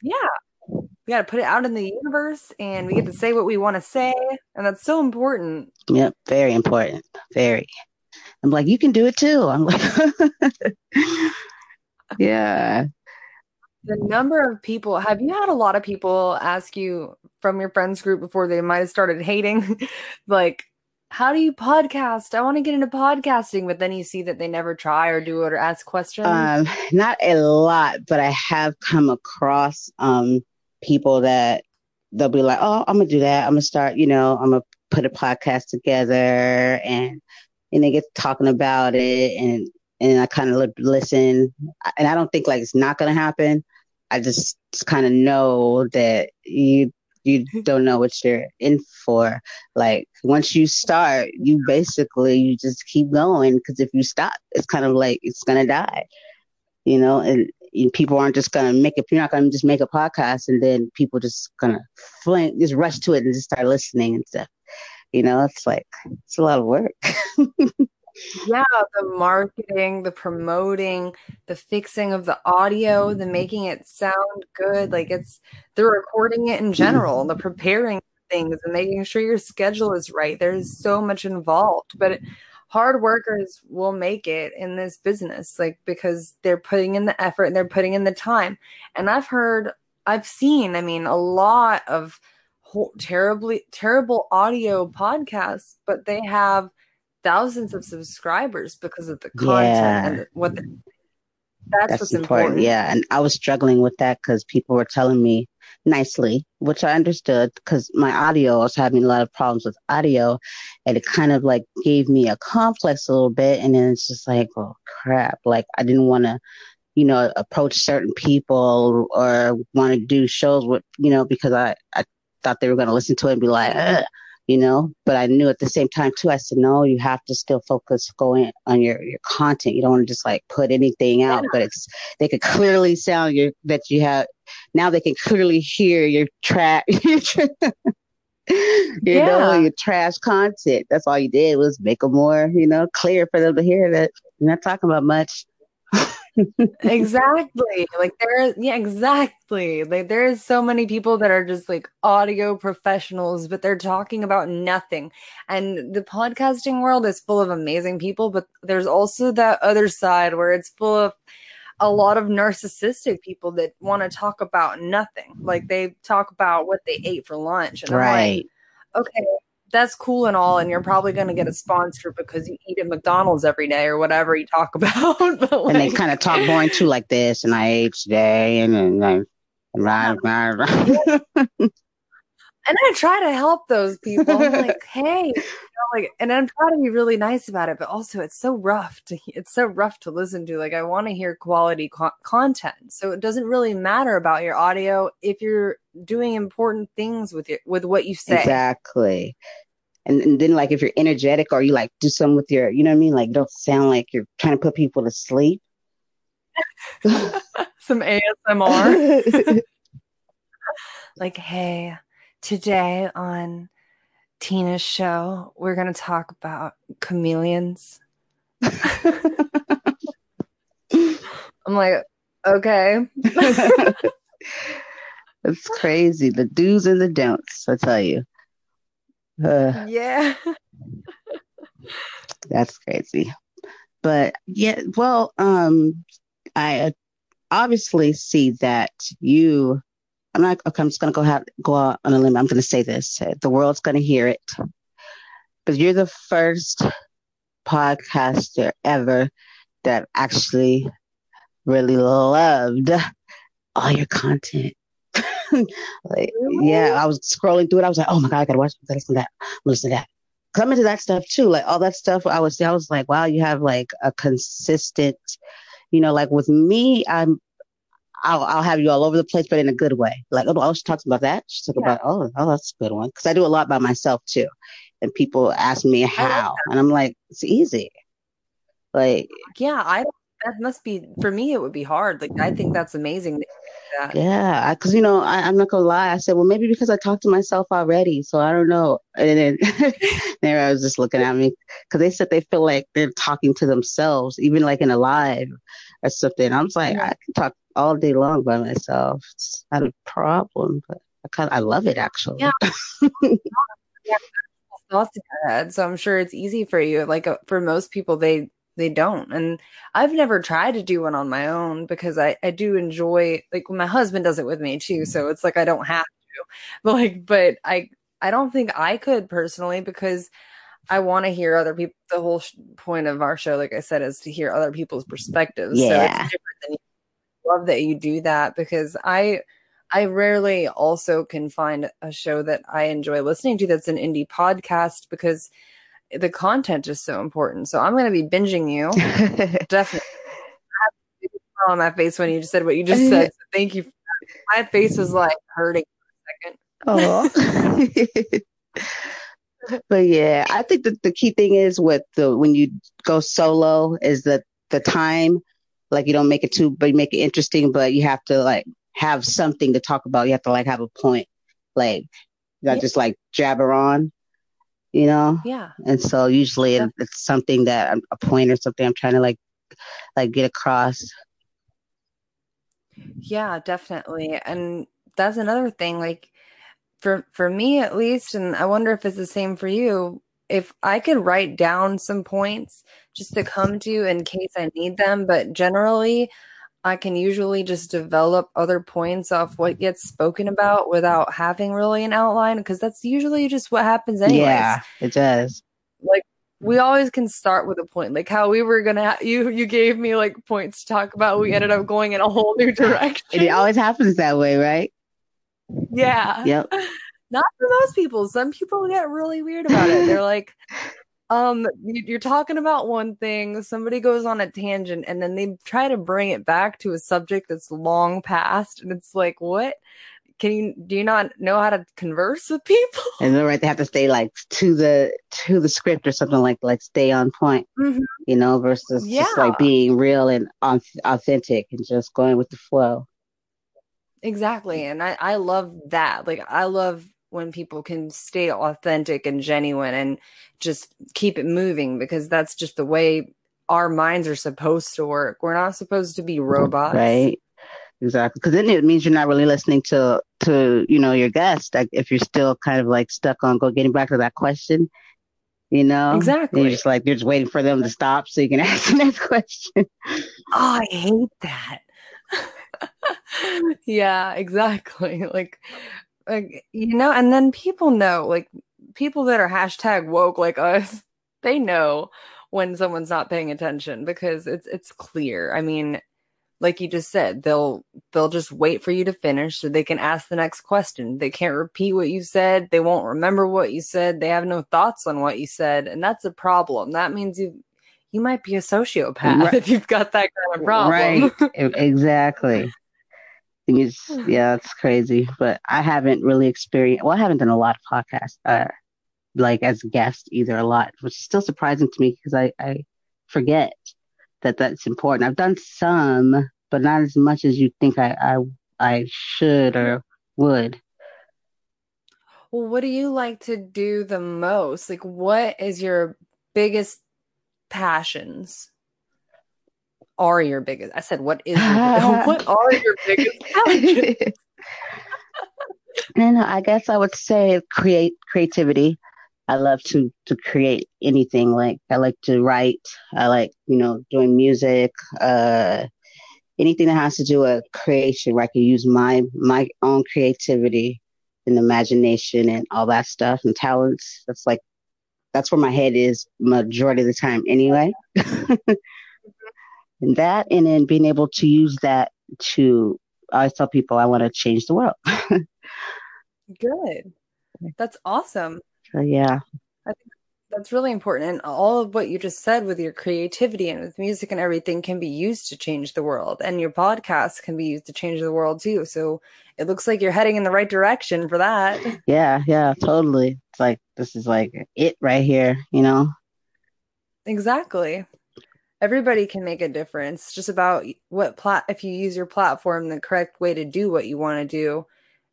Yeah. We got to put it out in the universe and we get to say what we want to say. And that's so important. Yep, very important. Very. I'm like, you can do it too. I'm like Yeah. The number of people, have you had a lot of people ask you from your friends group before they might have started hating, like, how do you podcast? I want to get into podcasting, but then you see that they never try or do it or ask questions. Um, not a lot, but I have come across um people that they'll be like, "Oh, I'm gonna do that. I'm gonna start. You know, I'm gonna put a podcast together," and and they get talking about it, and and I kind of listen, and I don't think like it's not gonna happen. I just, kind of know that you you mm-hmm. don't know what you're in for. Like once you start, you basically you just keep going because if you stop, it's kind of like it's gonna die, you know. And people aren't just gonna make it. You're not gonna just make a podcast and then people just gonna fling, just rush to it and just start listening and stuff. You know, it's like it's a lot of work. yeah, the marketing, the promoting, the fixing of the audio, the making it sound good. Like it's the recording it in general, the preparing things and making sure your schedule is right. There's so much involved, but hard workers will make it in this business, like because they're putting in the effort and they're putting in the time. And I've heard, I've seen, I mean, a lot of ho- terribly terrible audio podcasts, but they have thousands of subscribers because of the content yeah. and what the, that's, that's what's important. important. Yeah, and I was struggling with that because people were telling me nicely, which I understood because my audio, I was having a lot of problems with audio, and it kind of like gave me a complex a little bit. And then it's just like, oh crap! Like I didn't want to, you know, approach certain people or want to do shows with, you know, because I I thought they were going to listen to it and be like, Ugh you know but i knew at the same time too i said no you have to still focus going on your your content. You don't want to just like put anything out but it's they could clearly sound your that you have now they can clearly hear your track you yeah. know your trash content. That's all you did was make them more you know clear for them to hear that. You're not talking about much exactly. Like there yeah, exactly. Like there is so many people that are just like audio professionals, but they're talking about nothing. And the podcasting world is full of amazing people, but there's also that other side where it's full of a lot of narcissistic people that want to talk about nothing. Like they talk about what they ate for lunch. And right. Like, okay, that's cool and all, and you're probably going to get a sponsor because you eat at McDonald's every day or whatever you talk about. like, and they kind of talk boring too, like this, and I ate today, and then like, rah, rah, rah. and I try to help those people. I'm like, hey, you know, like, and I'm trying to be really nice about it, but also it's so rough to it's so rough to listen to. Like, I want to hear quality co- content, so it doesn't really matter about your audio if you're doing important things with it with what you say. Exactly. And, and then like if you're energetic or you like do something with your, you know what I mean? Like don't sound like you're trying to put people to sleep. Some ASMR. like, hey, today on Tina's show, we're going to talk about chameleons. I'm like, okay. It's crazy. The do's and the don'ts, I tell you. Uh, yeah. that's crazy. But yeah, well, um, I obviously see that you. I'm not. Okay, I'm just gonna go have, go out on a limb. I'm gonna say this. The world's gonna hear it But you're the first podcaster ever that actually really loved all your content. like, really? yeah, I was scrolling through it. I was like, oh my god, I gotta watch, I gotta listen to that, listen to that. Come into that stuff too, like all that stuff. I was, I was like, wow, you have like a consistent, you know, like with me, I'm, I'll, I'll have you all over the place, but in a good way. Like, oh, oh she talks about that. She talks yeah. about, oh, oh, that's a good one. Because I do a lot by myself too, and people ask me how, and I'm like, it's easy. Like, yeah, I that must be for me. It would be hard. Like, I think that's amazing that. Yeah, because you know, I, am not gonna lie. I said, well, maybe because I talked to myself already, so I don't know. And then there I was just looking at me because they said they feel like they're talking to themselves, even like in a live or something. I'm like, yeah. I can talk all day long by myself. It's not a problem, but I kind of I love it actually. Yeah. yeah. Thoughts in your head, so I'm sure it's easy for you. Like uh, for most people, they they don't. And I've never tried to do one on my own because I, I do enjoy like my husband does it with me too. So it's like I don't have to. But like but I I don't think I could personally because I want to hear other people. The whole sh- point of our show, like I said, is to hear other people's perspectives. Yeah. So it's different than you. Love that you do that because I I rarely also can find a show that I enjoy listening to that's an indie podcast because the content is so important. So I'm going to be binging you. Definitely. on my face when you just said what you just said. So thank you. My face was like hurting for a second. Oh. but yeah, I think that the key thing is with the when you go solo is that the time, like you don't make it too, but you make it interesting, but you have to like have something to talk about. You have to like have a point, like not yeah. just like jabber on you know? Yeah. And so usually it, it's something that I'm, a point or something I'm trying to like, like get across. Yeah, definitely. And that's another thing. Like for, for me at least, and I wonder if it's the same for you, if I could write down some points just to come to in case I need them, but generally I can usually just develop other points off what gets spoken about without having really an outline because that's usually just what happens anyway. Yeah, it does. Like we always can start with a point like how we were gonna ha- you you gave me like points to talk about we ended up going in a whole new direction it always happens that way right yeah. Yep. Not for most people. Some people get really weird about it. They're like um you're talking about one thing somebody goes on a tangent and then they try to bring it back to a subject that's long past and it's like what? Can you do you not know how to converse with people? And then right? They have to stay like to the to the script or something like like stay on point mm-hmm. you know versus yeah. just like being real and authentic and just going with the flow exactly and i i love that like i love when people can stay authentic and genuine and just keep it moving because that's just the way our minds are supposed to work. We're not supposed to be robots. Right. Exactly because then it means you're not really listening to to you know your guest like if you're still kind of like stuck on go getting back to that question you know? Exactly you're just like you're just waiting for them to stop so you can ask the next question. Oh i hate that yeah exactly like like you know and then people know like people that are hashtag woke like us they know when someone's not paying attention because it's it's clear i mean like you just said, they'll they'll just wait for you to finish so they can ask the next question. They can't repeat what you said, they won't remember what you said, they have no thoughts on what you said, and that's a problem. That means you you might be a sociopath right. if you've got that kind of problem. Right. exactly. It's, yeah, it's crazy. But I haven't really experienced well, I haven't done a lot of podcasts, uh, like as a guest either a lot, which is still surprising to me because I, I forget that that's important. I've done some, but not as much as you think I I, I should or would. Well, what do you like to do the most? Like, what is your biggest passions? Are your biggest? I said, what is your, what are your biggest passions? and I guess I would say create creativity. I love to to create anything. Like I like to write. I like you know doing music. Uh, anything that has to do with creation, where I can use my my own creativity and imagination and all that stuff and talents. That's like that's where my head is majority of the time anyway. and that, and then being able to use that to. I always tell people I want to change the world. Good. That's awesome. So yeah. I think that's really important. And all of what you just said with your creativity and with music and everything can be used to change the world. And your podcast can be used to change the world too. So it looks like you're heading in the right direction for that. Yeah, yeah, totally. It's like this is like it right here, you know? Exactly. Everybody can make a difference. Just about what plat if you use your platform the correct way to do what you want to do,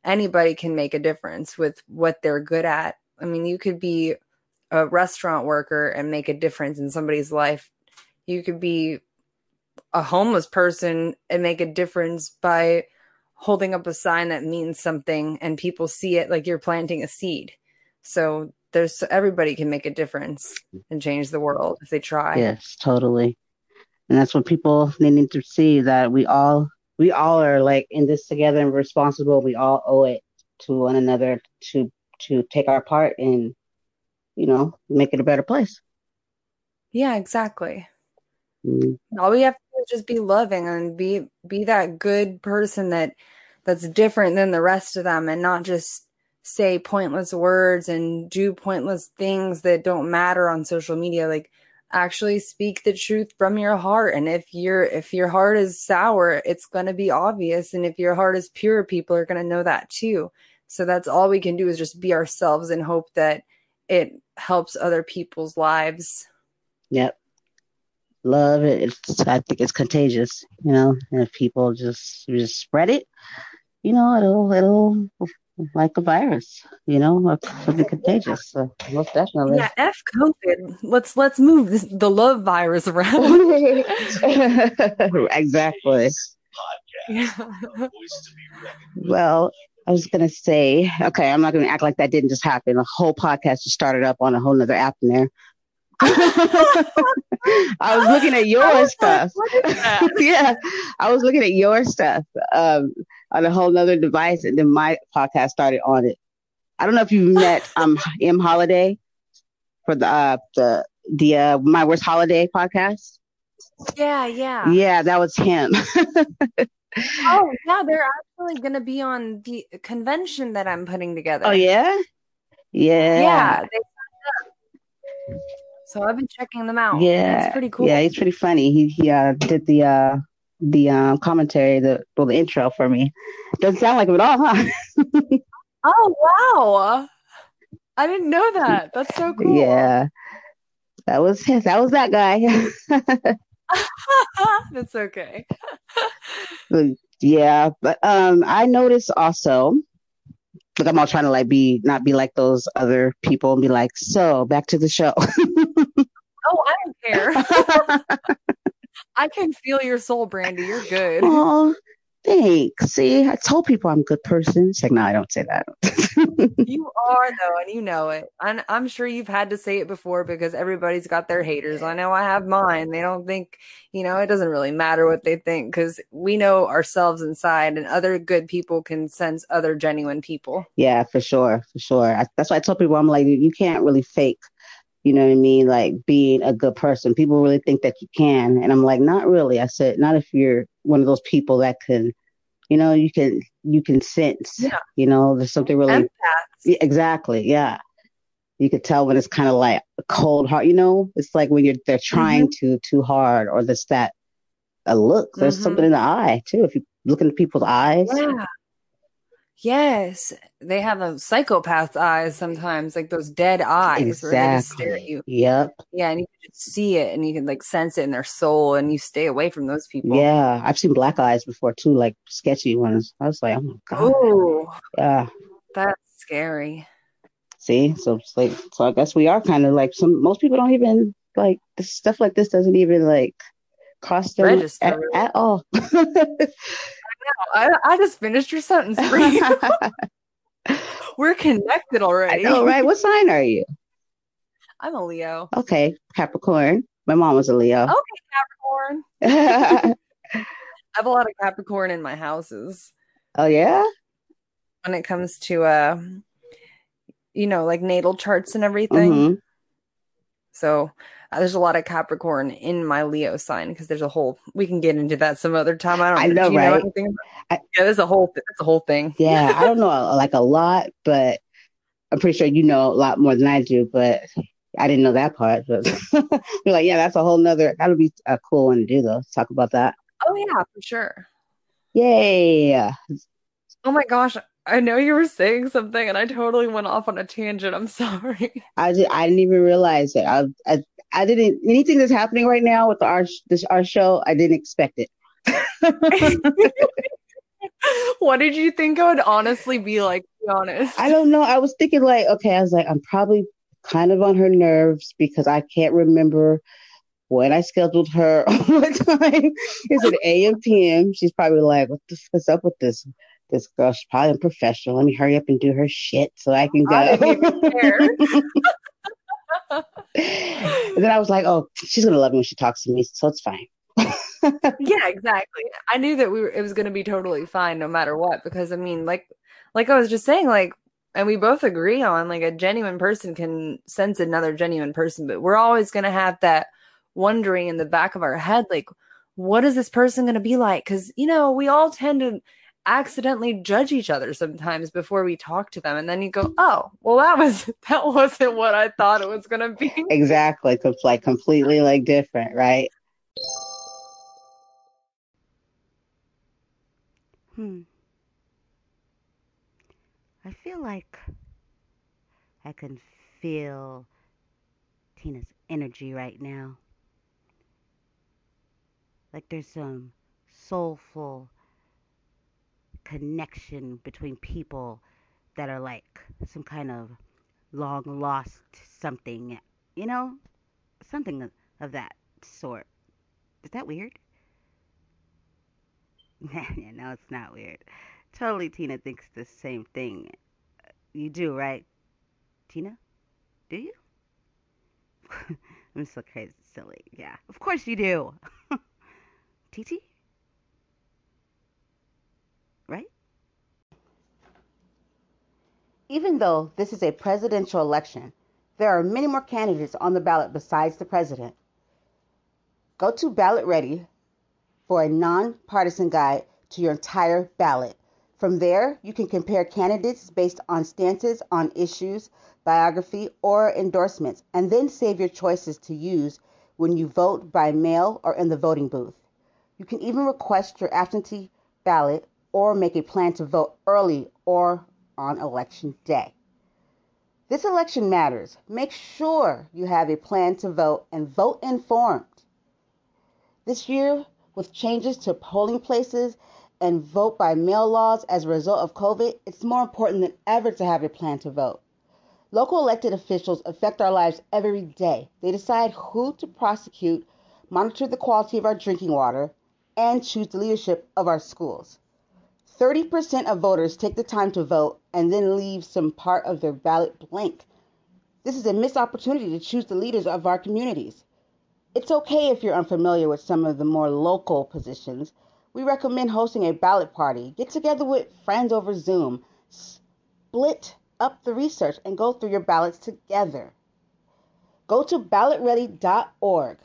anybody can make a difference with what they're good at I mean, you could be a restaurant worker and make a difference in somebody's life. You could be a homeless person and make a difference by holding up a sign that means something and people see it like you're planting a seed. So there's everybody can make a difference and change the world if they try. Yes, totally. And that's what people they need to see that we all we all are like in this together and responsible. We all owe it to one another to to take our part and you know make it a better place yeah exactly mm-hmm. all we have to do is just be loving and be be that good person that that's different than the rest of them and not just say pointless words and do pointless things that don't matter on social media like actually speak the truth from your heart and if your if your heart is sour it's going to be obvious and if your heart is pure people are going to know that too so that's all we can do is just be ourselves and hope that it helps other people's lives. Yep. Love it. It's, I think it's contagious, you know, and if people just just spread it, you know, it'll it'll like a virus, you know, something contagious. So most definitely. Yeah, F COVID. Let's let's move this, the love virus around. exactly. Yeah. well, I was gonna say, okay, I'm not gonna act like that didn't just happen. A whole podcast just started up on a whole nother app in there. I was looking at your stuff. yeah, I was looking at your stuff um, on a whole nother device, and then my podcast started on it. I don't know if you've met um M Holiday for the uh, the the uh, My Worst Holiday podcast. Yeah, yeah. Yeah, that was him. oh, yeah, they're actually going to be on the convention that I'm putting together. Oh, yeah? Yeah. Yeah. They so I've been checking them out. Yeah. It's pretty cool. Yeah, he's pretty funny. He he uh, did the uh the um commentary, the well the intro for me. Doesn't sound like him at all, huh? oh wow. I didn't know that. That's so cool. Yeah. That was his. that was that guy. That's okay. yeah, but um I noticed also like I'm all trying to like be not be like those other people and be like, so back to the show. oh, I don't care. I can feel your soul, Brandy. You're good. Oh, thanks. See, I told people I'm a good person. It's like, no, I don't say that. you are though, and you know it. And I'm sure you've had to say it before because everybody's got their haters. I know I have mine. They don't think, you know, it doesn't really matter what they think because we know ourselves inside, and other good people can sense other genuine people. Yeah, for sure, for sure. I, that's why I tell people I'm like, you can't really fake you know what I mean? Like being a good person. People really think that you can. And I'm like, not really. I said, not if you're one of those people that can, you know, you can, you can sense, yeah. you know, there's something really, yeah, exactly. Yeah. You could tell when it's kind of like a cold heart, you know, it's like when you're, they're trying mm-hmm. to, too hard or this, that, a look, there's mm-hmm. something in the eye too. If you look into people's eyes, yeah. Yes, they have a psychopath's eyes sometimes, like those dead eyes exactly. where they just stare at you. Yep. Yeah, and you can just see it, and you can like sense it in their soul, and you stay away from those people. Yeah, I've seen black eyes before too, like sketchy ones. I was like, oh my god. Oh, yeah, that's scary. See, so it's like, so I guess we are kind of like some. Most people don't even like this stuff like this doesn't even like cost them at, at all. I, I just finished your sentence for you. We're connected already. I know, right? What sign are you? I'm a Leo. Okay, Capricorn. My mom was a Leo. Okay, Capricorn. I have a lot of Capricorn in my houses. Oh yeah. When it comes to uh, you know, like natal charts and everything. Mm-hmm. So uh, there's a lot of Capricorn in my Leo sign because there's a whole. We can get into that some other time. I don't. I know, do right? Know I, yeah, there's a whole. That's a whole thing. Yeah, I don't know like a lot, but I'm pretty sure you know a lot more than I do. But I didn't know that part. But you're like, yeah, that's a whole nother. That'll be a cool one to do, though. Talk about that. Oh yeah, for sure. Yay! Oh my gosh, I know you were saying something, and I totally went off on a tangent. I'm sorry. I did, I didn't even realize it. I, I I didn't anything that's happening right now with our this our show. I didn't expect it. what did you think I would honestly be like? be honest. I don't know. I was thinking like, okay, I was like, I'm probably kind of on her nerves because I can't remember when I scheduled her, what time is it AM PM? She's probably like, what the what's up with this this girl? She's probably unprofessional. Let me hurry up and do her shit so I can go. I and then I was like, oh, she's gonna love me when she talks to me, so it's fine. yeah, exactly. I knew that we were, it was gonna be totally fine no matter what because I mean, like, like I was just saying, like, and we both agree on like a genuine person can sense another genuine person, but we're always gonna have that wondering in the back of our head, like, what is this person gonna be like? Because you know, we all tend to accidentally judge each other sometimes before we talk to them and then you go oh well that was that wasn't what i thought it was going to be. Exactly it's like completely like different right? Hmm. I feel like i can feel tina's energy right now. Like there's some soulful connection between people that are like some kind of long lost something, you know? Something of that sort. Is that weird? no, it's not weird. Totally, Tina thinks the same thing. You do, right? Tina? Do you? I'm so crazy silly. Yeah, of course you do. TT? right? Even though this is a presidential election, There are many more candidates on the ballot besides the president. Go to BallotReady for a nonpartisan guide to your entire ballot. From there, you can compare candidates based on stances on issues, biography, or endorsements, and then save your choices to use when you vote by mail or in the voting booth. You can even request your absentee ballot or make a plan to vote early or on election day. This election matters. Make sure you have a plan to vote and vote informed. This year, with changes to polling places and vote by mail laws as a result of COVID, it's more important than ever to have a plan to vote. Local elected officials affect our lives every day. They decide who to prosecute, monitor the quality of our drinking water, and choose the leadership of our schools. 30% of voters take the time to vote and then leave some part of their ballot blank. This is a missed opportunity to choose the leaders of our communities. It's okay if you're unfamiliar with some of the more local positions. We recommend hosting a ballot party. Get together with friends over Zoom. Split up the research and go through your ballots together. Go to ballotready.org.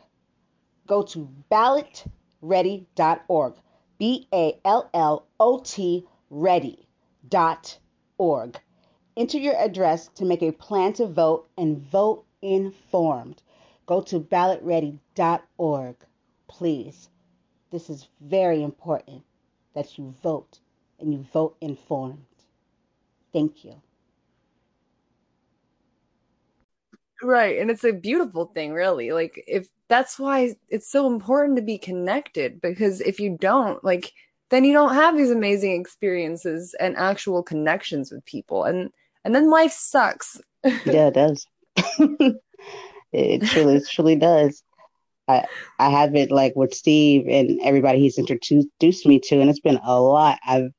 Go to ballotready.org. B A L L O T org. Enter your address to make a plan to vote and vote informed. Go to ballotready.org. Please. This is very important that you vote and you vote informed. Thank you. Right. And it's a beautiful thing, really. Like, if that's why it's so important to be connected, because if you don't, like, then you don't have these amazing experiences and actual connections with people. And, and then life sucks. yeah, it does. it truly, it truly does. I, I have it like with Steve and everybody he's introduced me to, and it's been a lot. I've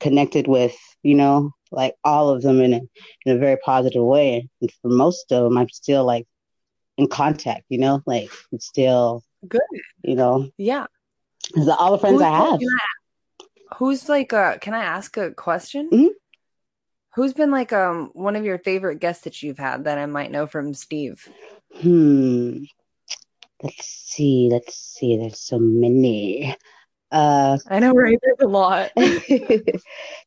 connected with, you know, like all of them in a, in a very positive way. And for most of them, I'm still like in contact, you know, like it's still good, you know. Yeah. All the friends Who, I have. I, who's like, uh, can I ask a question? Mm-hmm. Who's been like um one of your favorite guests that you've had that I might know from Steve? Hmm. Let's see. Let's see. There's so many. Uh, I know, right? There's a lot. Because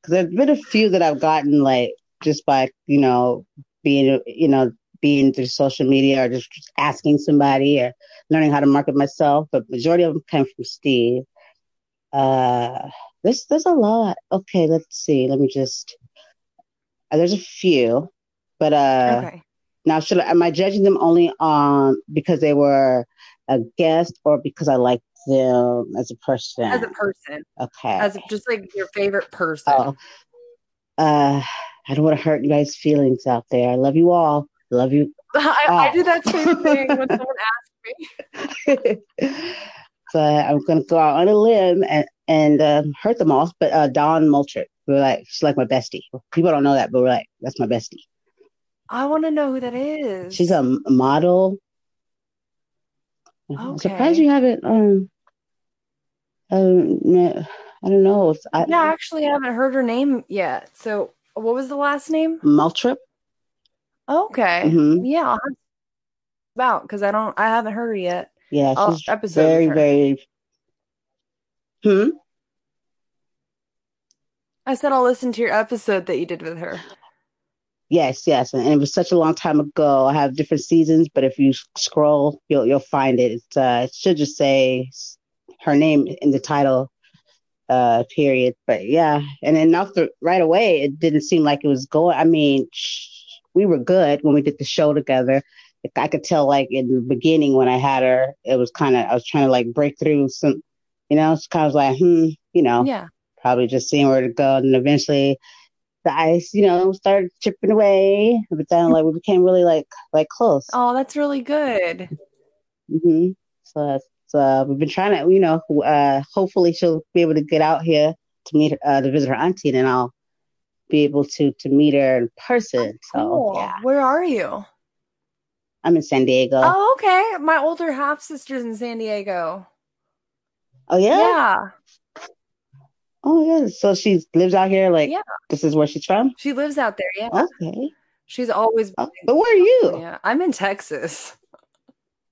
there's been a few that I've gotten like just by you know being you know being through social media or just asking somebody or learning how to market myself. But majority of them came from Steve. Uh, there's there's a lot. Okay, let's see. Let me just. Uh, there's a few, but uh, okay. now should I, am I judging them only on because they were a guest or because I like them as a person? As a person. Okay. As just like your favorite person. Oh. Uh, I don't want to hurt you guys' feelings out there. I love you all. Love you. I. I do that same thing when someone asks me. so I'm gonna go out on a limb and and um, hurt them all. But uh, Dawn Moultrie, we're like she's like my bestie. People don't know that, but we're like that's my bestie. I want to know who that is. She's a model. Okay. I'm surprised you haven't. Um, I don't know. I, yeah, actually, I haven't heard her name yet. So, what was the last name? Maltrip. Okay. Mm-hmm. Yeah. About because I don't, I haven't heard her yet. Yeah, she's episode very, very. Hmm. I said I'll listen to your episode that you did with her. Yes, yes, and it was such a long time ago. I have different seasons, but if you scroll, you'll you'll find it. It's, uh, it should just say her name in the title uh period but yeah. And then after right away it didn't seem like it was going i mean we were good when we did the show together. I could tell like in the beginning when i had her it was kind of i was trying to like break through some you know it's kind of like hmm you know yeah. probably just seeing where to go. And eventually the ice you know started chipping away but then like we became really like like close. Oh that's really good. Mm-hmm. so that's uh, we've been trying to, you know, uh, hopefully she'll be able to get out here to meet, uh, to visit her auntie, and then I'll be able to to meet her in person. Oh. So, yeah. Where are you? I'm in San Diego. Oh, okay. My older half sister's in San Diego. Oh yeah. Yeah. Oh yeah. So she lives out here. Like, yeah. This is where she's from. She lives out there. Yeah. Okay. She's always. Oh, but where are you? Yeah, I'm in Texas.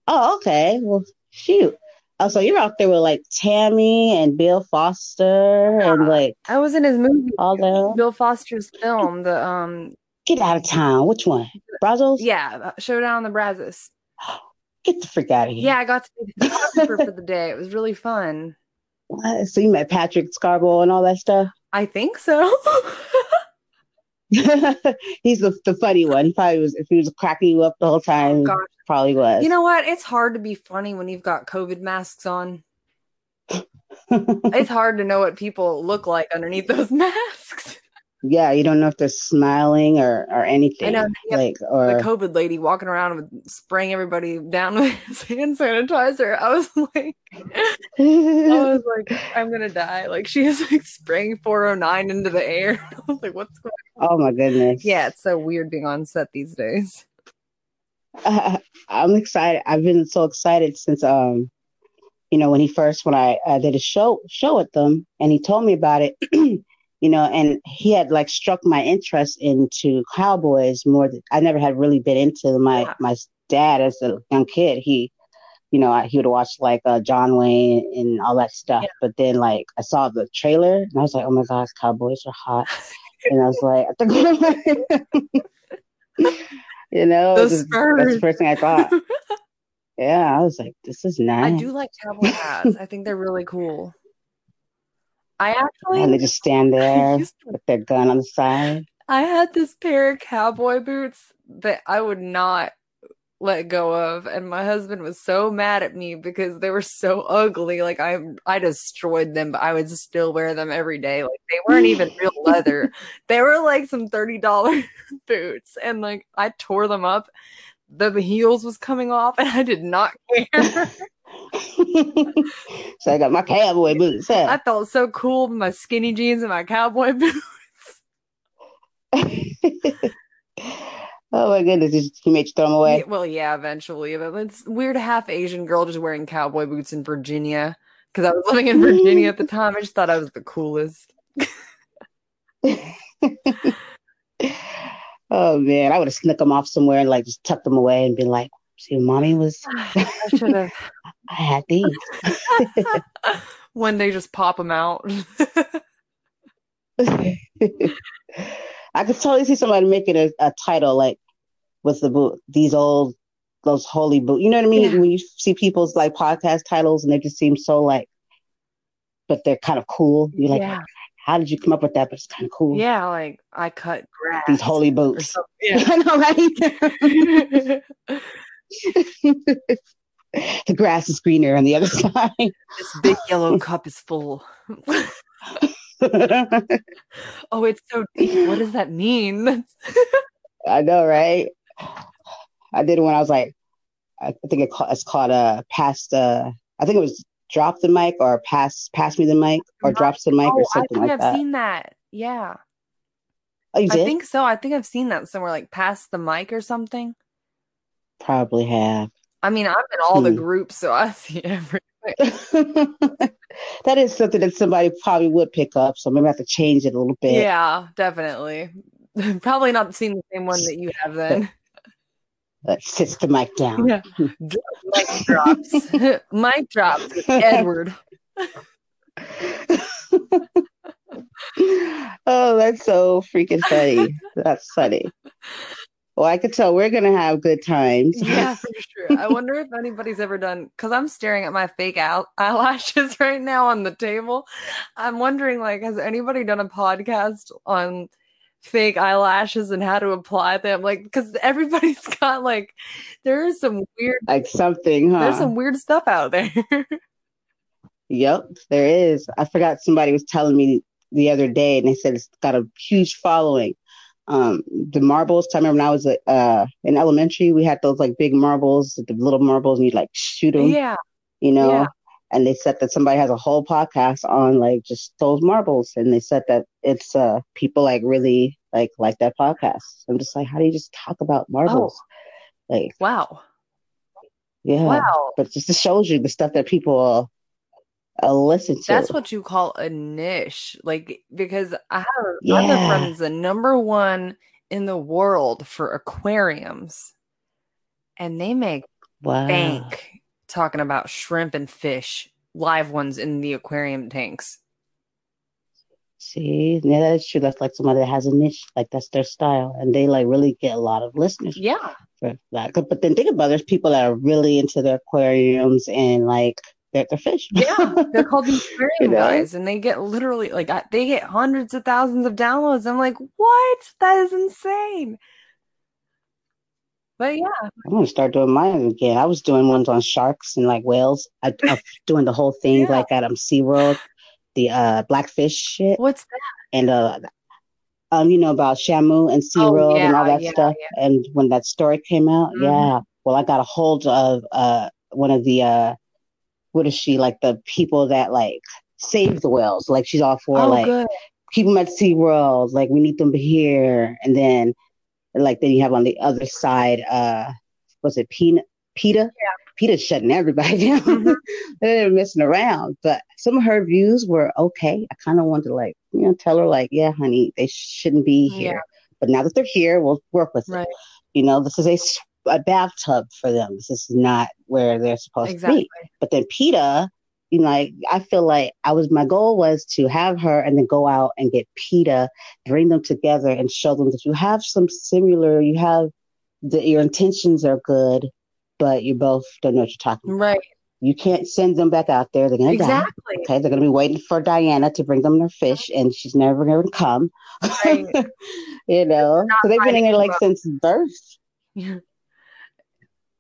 Oh, okay. Well, shoot. Oh, so you're out there with like Tammy and Bill Foster and like I was in his movie, all that. Bill Foster's film, the um, Get out of town. Which one? Brazos? yeah, Showdown on the Brazos. Get the freak out of here. Yeah, I got to be the photographer for the day. It was really fun. What? So you met Patrick Scarborough and all that stuff? I think so. He's the the funny one. He probably was if he was cracking you up the whole time, Gosh. Probably was. You know what? It's hard to be funny when you've got COVID masks on. It's hard to know what people look like underneath those masks. yeah, you don't know if they're smiling or or anything. I know, Like The COVID lady walking around with spraying everybody down with hand sanitizer. I was like, I was like, I'm gonna die. Like she is like spraying 409 into the air. I was like, what's going oh my goodness. Yeah, it's so weird being on set these days. I'm excited. I've been so excited since um, you know, when he first when I uh, did a show show with them, and he told me about it. you know, and he had like struck my interest into cowboys more. Than, I never had really been into my my dad as a young kid. He, you know, he would watch like uh, John Wayne and all that stuff. Yeah. But then like I saw the trailer, and I was like, oh my gosh, cowboys are hot. and I was like, you know, Those just- that's the first thing I thought. Yeah, I was like, this is nice. I do like cowboy hats. I think they're really cool. I actually And they just stand there to with their gun on the side. I had this pair of cowboy boots that I would not let go of, and my husband was so mad at me because they were so ugly. Like I, I destroyed them, but I would still wear them every day. Like they weren't even real leather; they were like some thirty dollar boots, and like I tore them up. The heels was coming off, and I did not care. so I got my cowboy boots. huh? I felt so cool with my skinny jeans and my cowboy boots. Oh my goodness, he he made you throw them away. Yeah, well, yeah, eventually, but it's weird half Asian girl just wearing cowboy boots in Virginia because I was living in Virginia at the time. I just thought I was the coolest. oh man, I would have snuck them off somewhere and like just tucked them away and been like, "See, mommy was. I should have I had these." one day just pop them out. I could totally see somebody making a, a title like with the boot, these old, those holy boot. You know what I mean? Yeah. When you see people's like podcast titles and they just seem so like, but they're kind of cool. You're like, yeah, how did you come up with that? But it's kind of cool. yeah, like I cut grass These holy boots. Yeah. I know, right? the grass is greener on the other side. this big yellow cup is full. Oh, it's so deep. What does that mean? I know, right? I did when I was like, I think it, it's called uh, past. Uh, I think it was drop the mic or pass pass me the mic or drops the mic oh, or I something think like I've that. seen that. Yeah. oh, you I think so. I think I've seen that somewhere, like past the mic or something. Probably have. I mean, I'm in all the Hmm. groups, so I see every. that is something that somebody probably would pick up. So maybe I have to change it a little bit. Yeah, definitely. Probably not seeing the same one that you have then. That sits the mic down. Yeah. Mic drops. Mic drops Edward. oh, that's so freaking funny. That's funny. Well, I could tell we're gonna have good times. Yeah, for sure. I wonder if anybody's ever done because I'm staring at my fake out eyelashes right now on the table. I'm wondering, like, has anybody done a podcast on fake eyelashes and how to apply them? Like, because everybody's got like, there is some weird, like something, huh? there's some weird stuff out there. Yep, there is. I forgot somebody was telling me the other day, and they said it's got a huge following. Um, the marbles. I remember when I was uh in elementary, we had those like big marbles, the little marbles, and you like shoot them, yeah, you know. yeah. And they said that somebody has a whole podcast on like just those marbles, and they said that it's uh people like really like like that podcast. I'm just like, how do you just talk about marbles? Like, Wow, yeah, wow. but it just shows you the stuff that people uh, listen to. That's what you call a niche. Like, because I have, a Yeah. friend that's the number one in the world for aquariums. And they make Wow. bank talking about shrimp and fish, live ones in the aquarium tanks. See, yeah, that is true. That's like somebody that has a niche, like that's their style, and they like really get a lot of listeners Yeah. for that. But then think about it, there's people that are really into their aquariums and like their, their fish. Yeah. They're called the aquarium You know? guys, and they get literally like I- they get hundreds of thousands of downloads. I'm like, what? That is insane. But yeah, I'm gonna start doing mine again. I was doing ones on sharks and like whales. I, I'm doing the whole thing Yeah. like at um SeaWorld, the uh blackfish shit, what's that? and uh um you know about Shamu and SeaWorld and all Oh, yeah, that yeah, stuff. And when that story came out, Mhm. yeah. Well, I got a hold of uh one of the uh what is she like the people that like save the whales. Like she's all for Oh, like good. keep them at SeaWorld. Like we need them here. And then like then you have on the other side, uh was it Pina PETA? Yeah. PETA's shutting everybody down. Mhm. They're messing around. But some of her views were okay. I kinda wanted to like, you know, tell her like, yeah, honey, they shouldn't be here. Yeah. But now that they're here, we'll work with it. You know, this is a, a bathtub for them. This is not where they're supposed Exactly. to be. But then PETA, you know, like, I feel like I was my goal was to have her and then go out and get PETA, bring them together and show them that you have some similar, you have that your intentions are good, but you both don't know what you're talking about. Right. You can't send them back out there. They're gonna die. Exactly. Okay, they're gonna be waiting for Diana to bring them their fish, and she's never gonna come. Right. you know, so they've been in there like since birth. Yeah.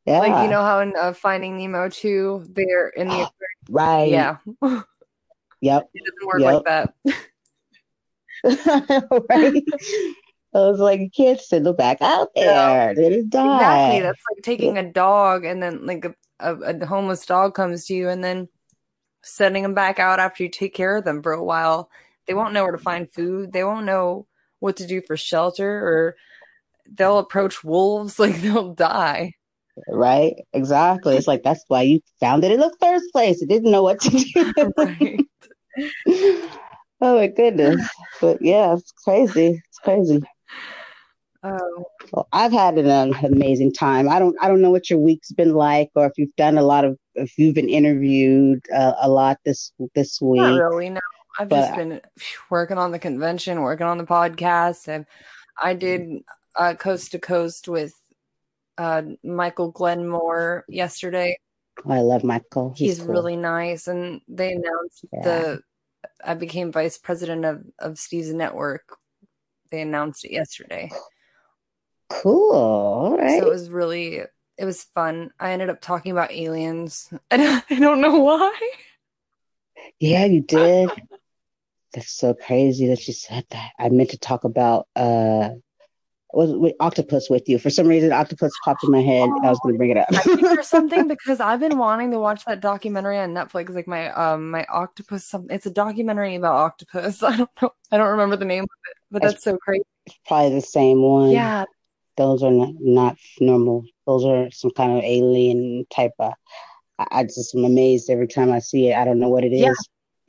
Yeah, Like you know how in uh, Finding Nemo 2, they're in the right? yeah. Yep. it doesn't work Yep. like that. right. I was like, you can't send them back out there. They're die. Exactly. That's like taking a dog and then like a, a, a homeless dog comes to you and then sending them back out after you take care of them for a while. They won't know where to find food. They won't know what to do for shelter or they'll approach wolves like they'll die. Right? Exactly. It's like that's why you found it in the first place. It didn't know what to do. Right. oh my goodness. But yeah, it's crazy. It's crazy. Oh, Well, I've had an um, amazing time. I don't I don't know what your week's been like or if you've done a lot of if you've been interviewed uh, a lot this this week. not really. No, I've But- just been working on the convention, working on the podcast, and I did uh, coast to coast with uh, Michael Glenmore yesterday. I love Michael. He's, He's, cool. really nice, and they announced Yeah. the. I became vice president of of Steve's network. They announced it yesterday, cool. All right. so it was really it was fun. I ended up talking about aliens, and I don't know why. Yeah, you did. That's so crazy that you said that. I meant to talk about uh was with octopus with you. For some reason octopus popped in my head and I was gonna bring it up. or something because I've been wanting to watch that documentary on Netflix, like my um my octopus. Something. It's a documentary about octopus. I don't know. I don't remember the name of it, but that's so crazy. Probably the same one. Yeah, Those are not, not normal. Those are some kind of alien type of I, I just am amazed every time I see it. I don't know what it is. Yeah.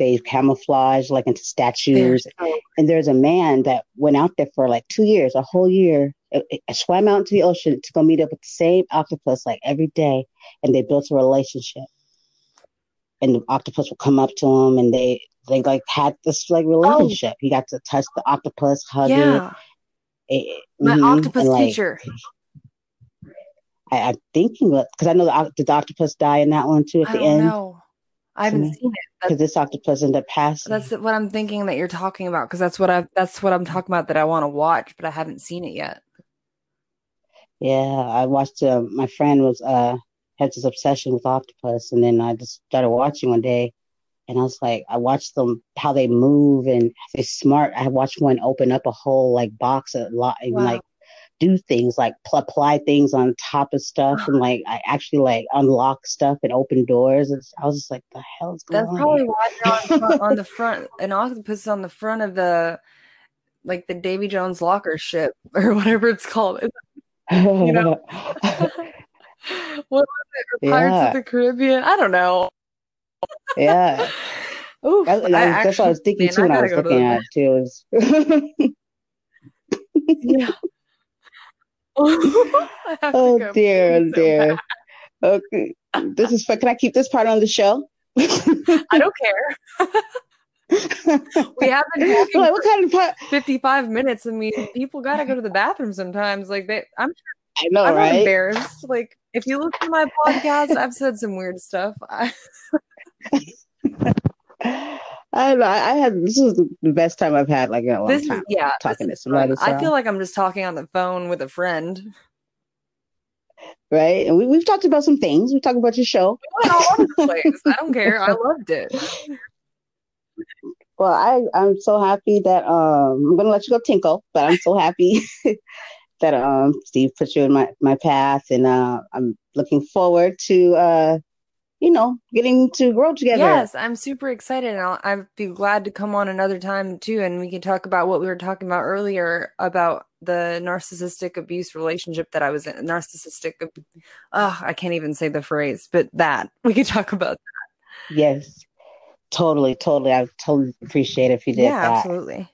They camouflage like into statues. And there's a man that went out there for like two years, a whole year, uh, swam out into the ocean to go meet up with the same octopus like every day, and they built a relationship. And the octopus would come up to him, and they they like had this like relationship. He got to touch the octopus, hug Oh. yeah. it. it My mhm, octopus and, like, teacher. I, I'm thinking because I know the, did the octopus die in that one too at I the end know. I haven't Mhm. seen it. Because this octopus ended up passing. that's what I'm thinking that you're talking about because that's what I that's what I'm talking about that I want to watch, but I haven't seen it yet. Yeah, I watched. Uh, my friend was uh had this obsession with octopus, and then I just started watching one day, and I was like, I watched them how they move and they're smart. I watched one open up a whole like box a lot and Wow. like do things like pl- apply things on top of stuff, and like I actually like unlock stuff and open doors. And I was just like, the hell is going on? That's on? probably here? why they're on, front, on the front. An octopus on the front of the like the Davy Jones locker ship or whatever it's called. you know. what was it? Pirates Yeah. of the Caribbean? I don't know. yeah. Oof, That, that I was, that's what I was thinking man, too when I gotta was looking at it too. It was Yeah. oh dear, oh dear. Okay, this is. Can I keep this part on the show? I don't care. we have been like, what kind of part? 55 minutes. I mean, people got to go to the bathroom sometimes. Like they, I'm, I know, I'm right? embarrassed. Like if you look at my podcast, I've said some weird stuff. I, I know. I had this is the best time I've had like in a long this, time. Yeah, talking to somebody. So. I feel like I'm just talking on the phone with a friend. Right, and we, we've talked about some things. We talked about your show. We all over the place. I don't care. I loved it. Well, I I'm so happy that um I'm gonna let you go tinkle, but I'm so happy that um Steve put you in my my path, and uh, I'm looking forward to uh you know, getting to grow together. Yes, I'm super excited. And I'll, I'd be glad to come on another time too. And we can talk about what we were talking about earlier about the narcissistic abuse relationship that I was in. Narcissistic, oh, I can't even say the phrase, but that we could talk about that. Yes, totally, totally. I totally appreciate if you did yeah, that. absolutely.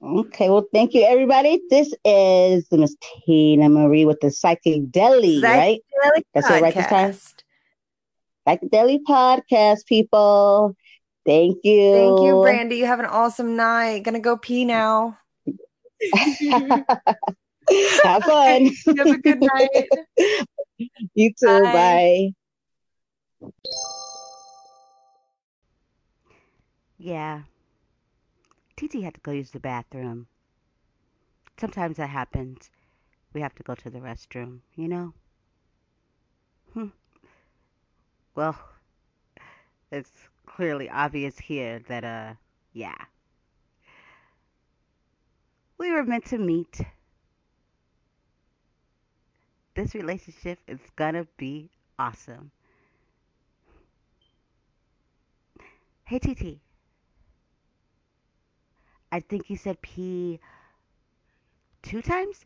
Okay, well, thank you, everybody. This is Miss Tina Marie with the Psyche-Delic, right? That's it right this time? Psyche-Delic Podcast, people. Thank you. Thank you, Brandy. You have an awesome night. Gonna go pee now. have fun. have a good night. you too. Bye. bye. Yeah. TT had to go use the bathroom. Sometimes that happens. We have to go to the restroom, you know? Hmm. Well, it's clearly obvious here that, uh, yeah. We were meant to meet. This relationship is gonna be awesome. Hey, TT. I think you said P two times?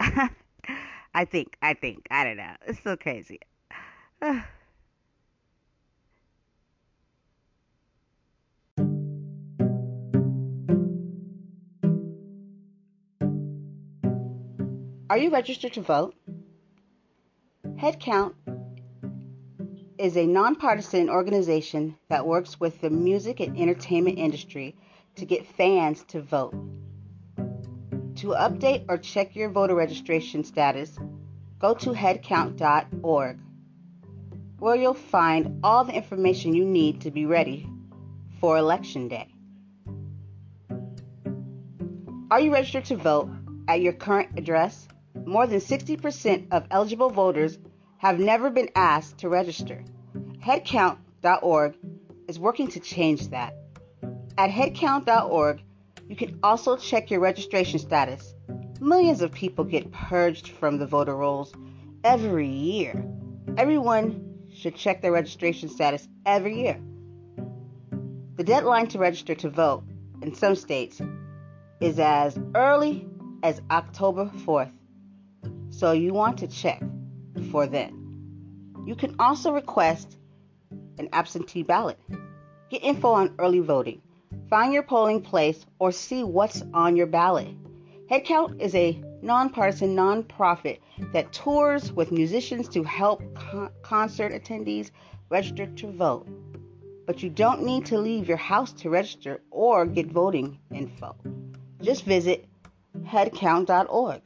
I think, I think, I don't know. It's so crazy. Are you registered to vote? Headcount is a nonpartisan organization that works with the music and entertainment industry to get fans to vote. To update or check your voter registration status, go to headcount.org, where you'll find all the information you need to be ready for Election Day. Are you registered to vote at your current address? More than 60% of eligible voters have never been asked to register. Headcount.org is working to change that. At headcount.org, you can also check your registration status. Millions of people get purged from the voter rolls every year. Everyone should check their registration status every year. The deadline to register to vote in some states is as early as October 4th, so you want to check before then. You can also request an absentee ballot. Get info on early voting. Find your polling place or see what's on your ballot. Headcount is a nonpartisan nonprofit that tours with musicians to help con- concert attendees register to vote. But you don't need to leave your house to register or get voting info. Just visit headcount.org.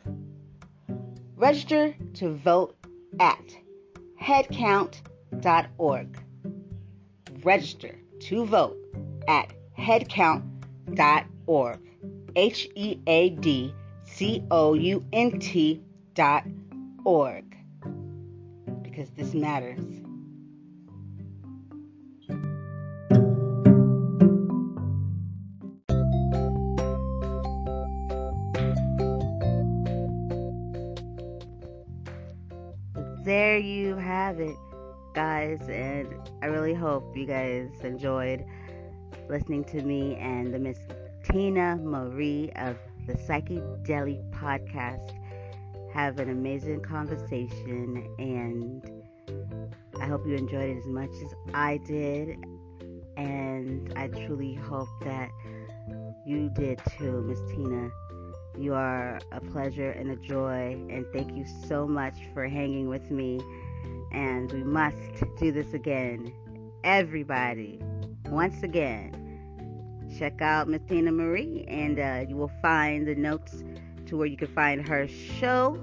Register to vote at headcount.org. Register to vote at headcount.org. H E A D C O U N T dot org. Because this matters. there you have it, guys. And I really hope you guys enjoyed listening to me and the Miss Tina Marie of the Psyche-Delic Podcast have an amazing conversation. And I hope you enjoyed it as much as I did. And I truly hope that you did too, Miss Tina. You are a pleasure and a joy, and thank you so much for hanging with me. And we must do this again. Everybody, once again, check out Miss Tina Marie, and uh, you will find the notes to where you can find her show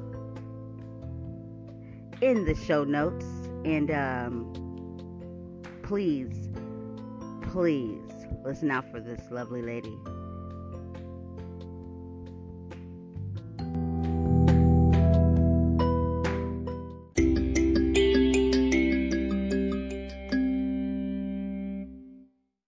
in the show notes. And um, please, please listen out for this lovely lady.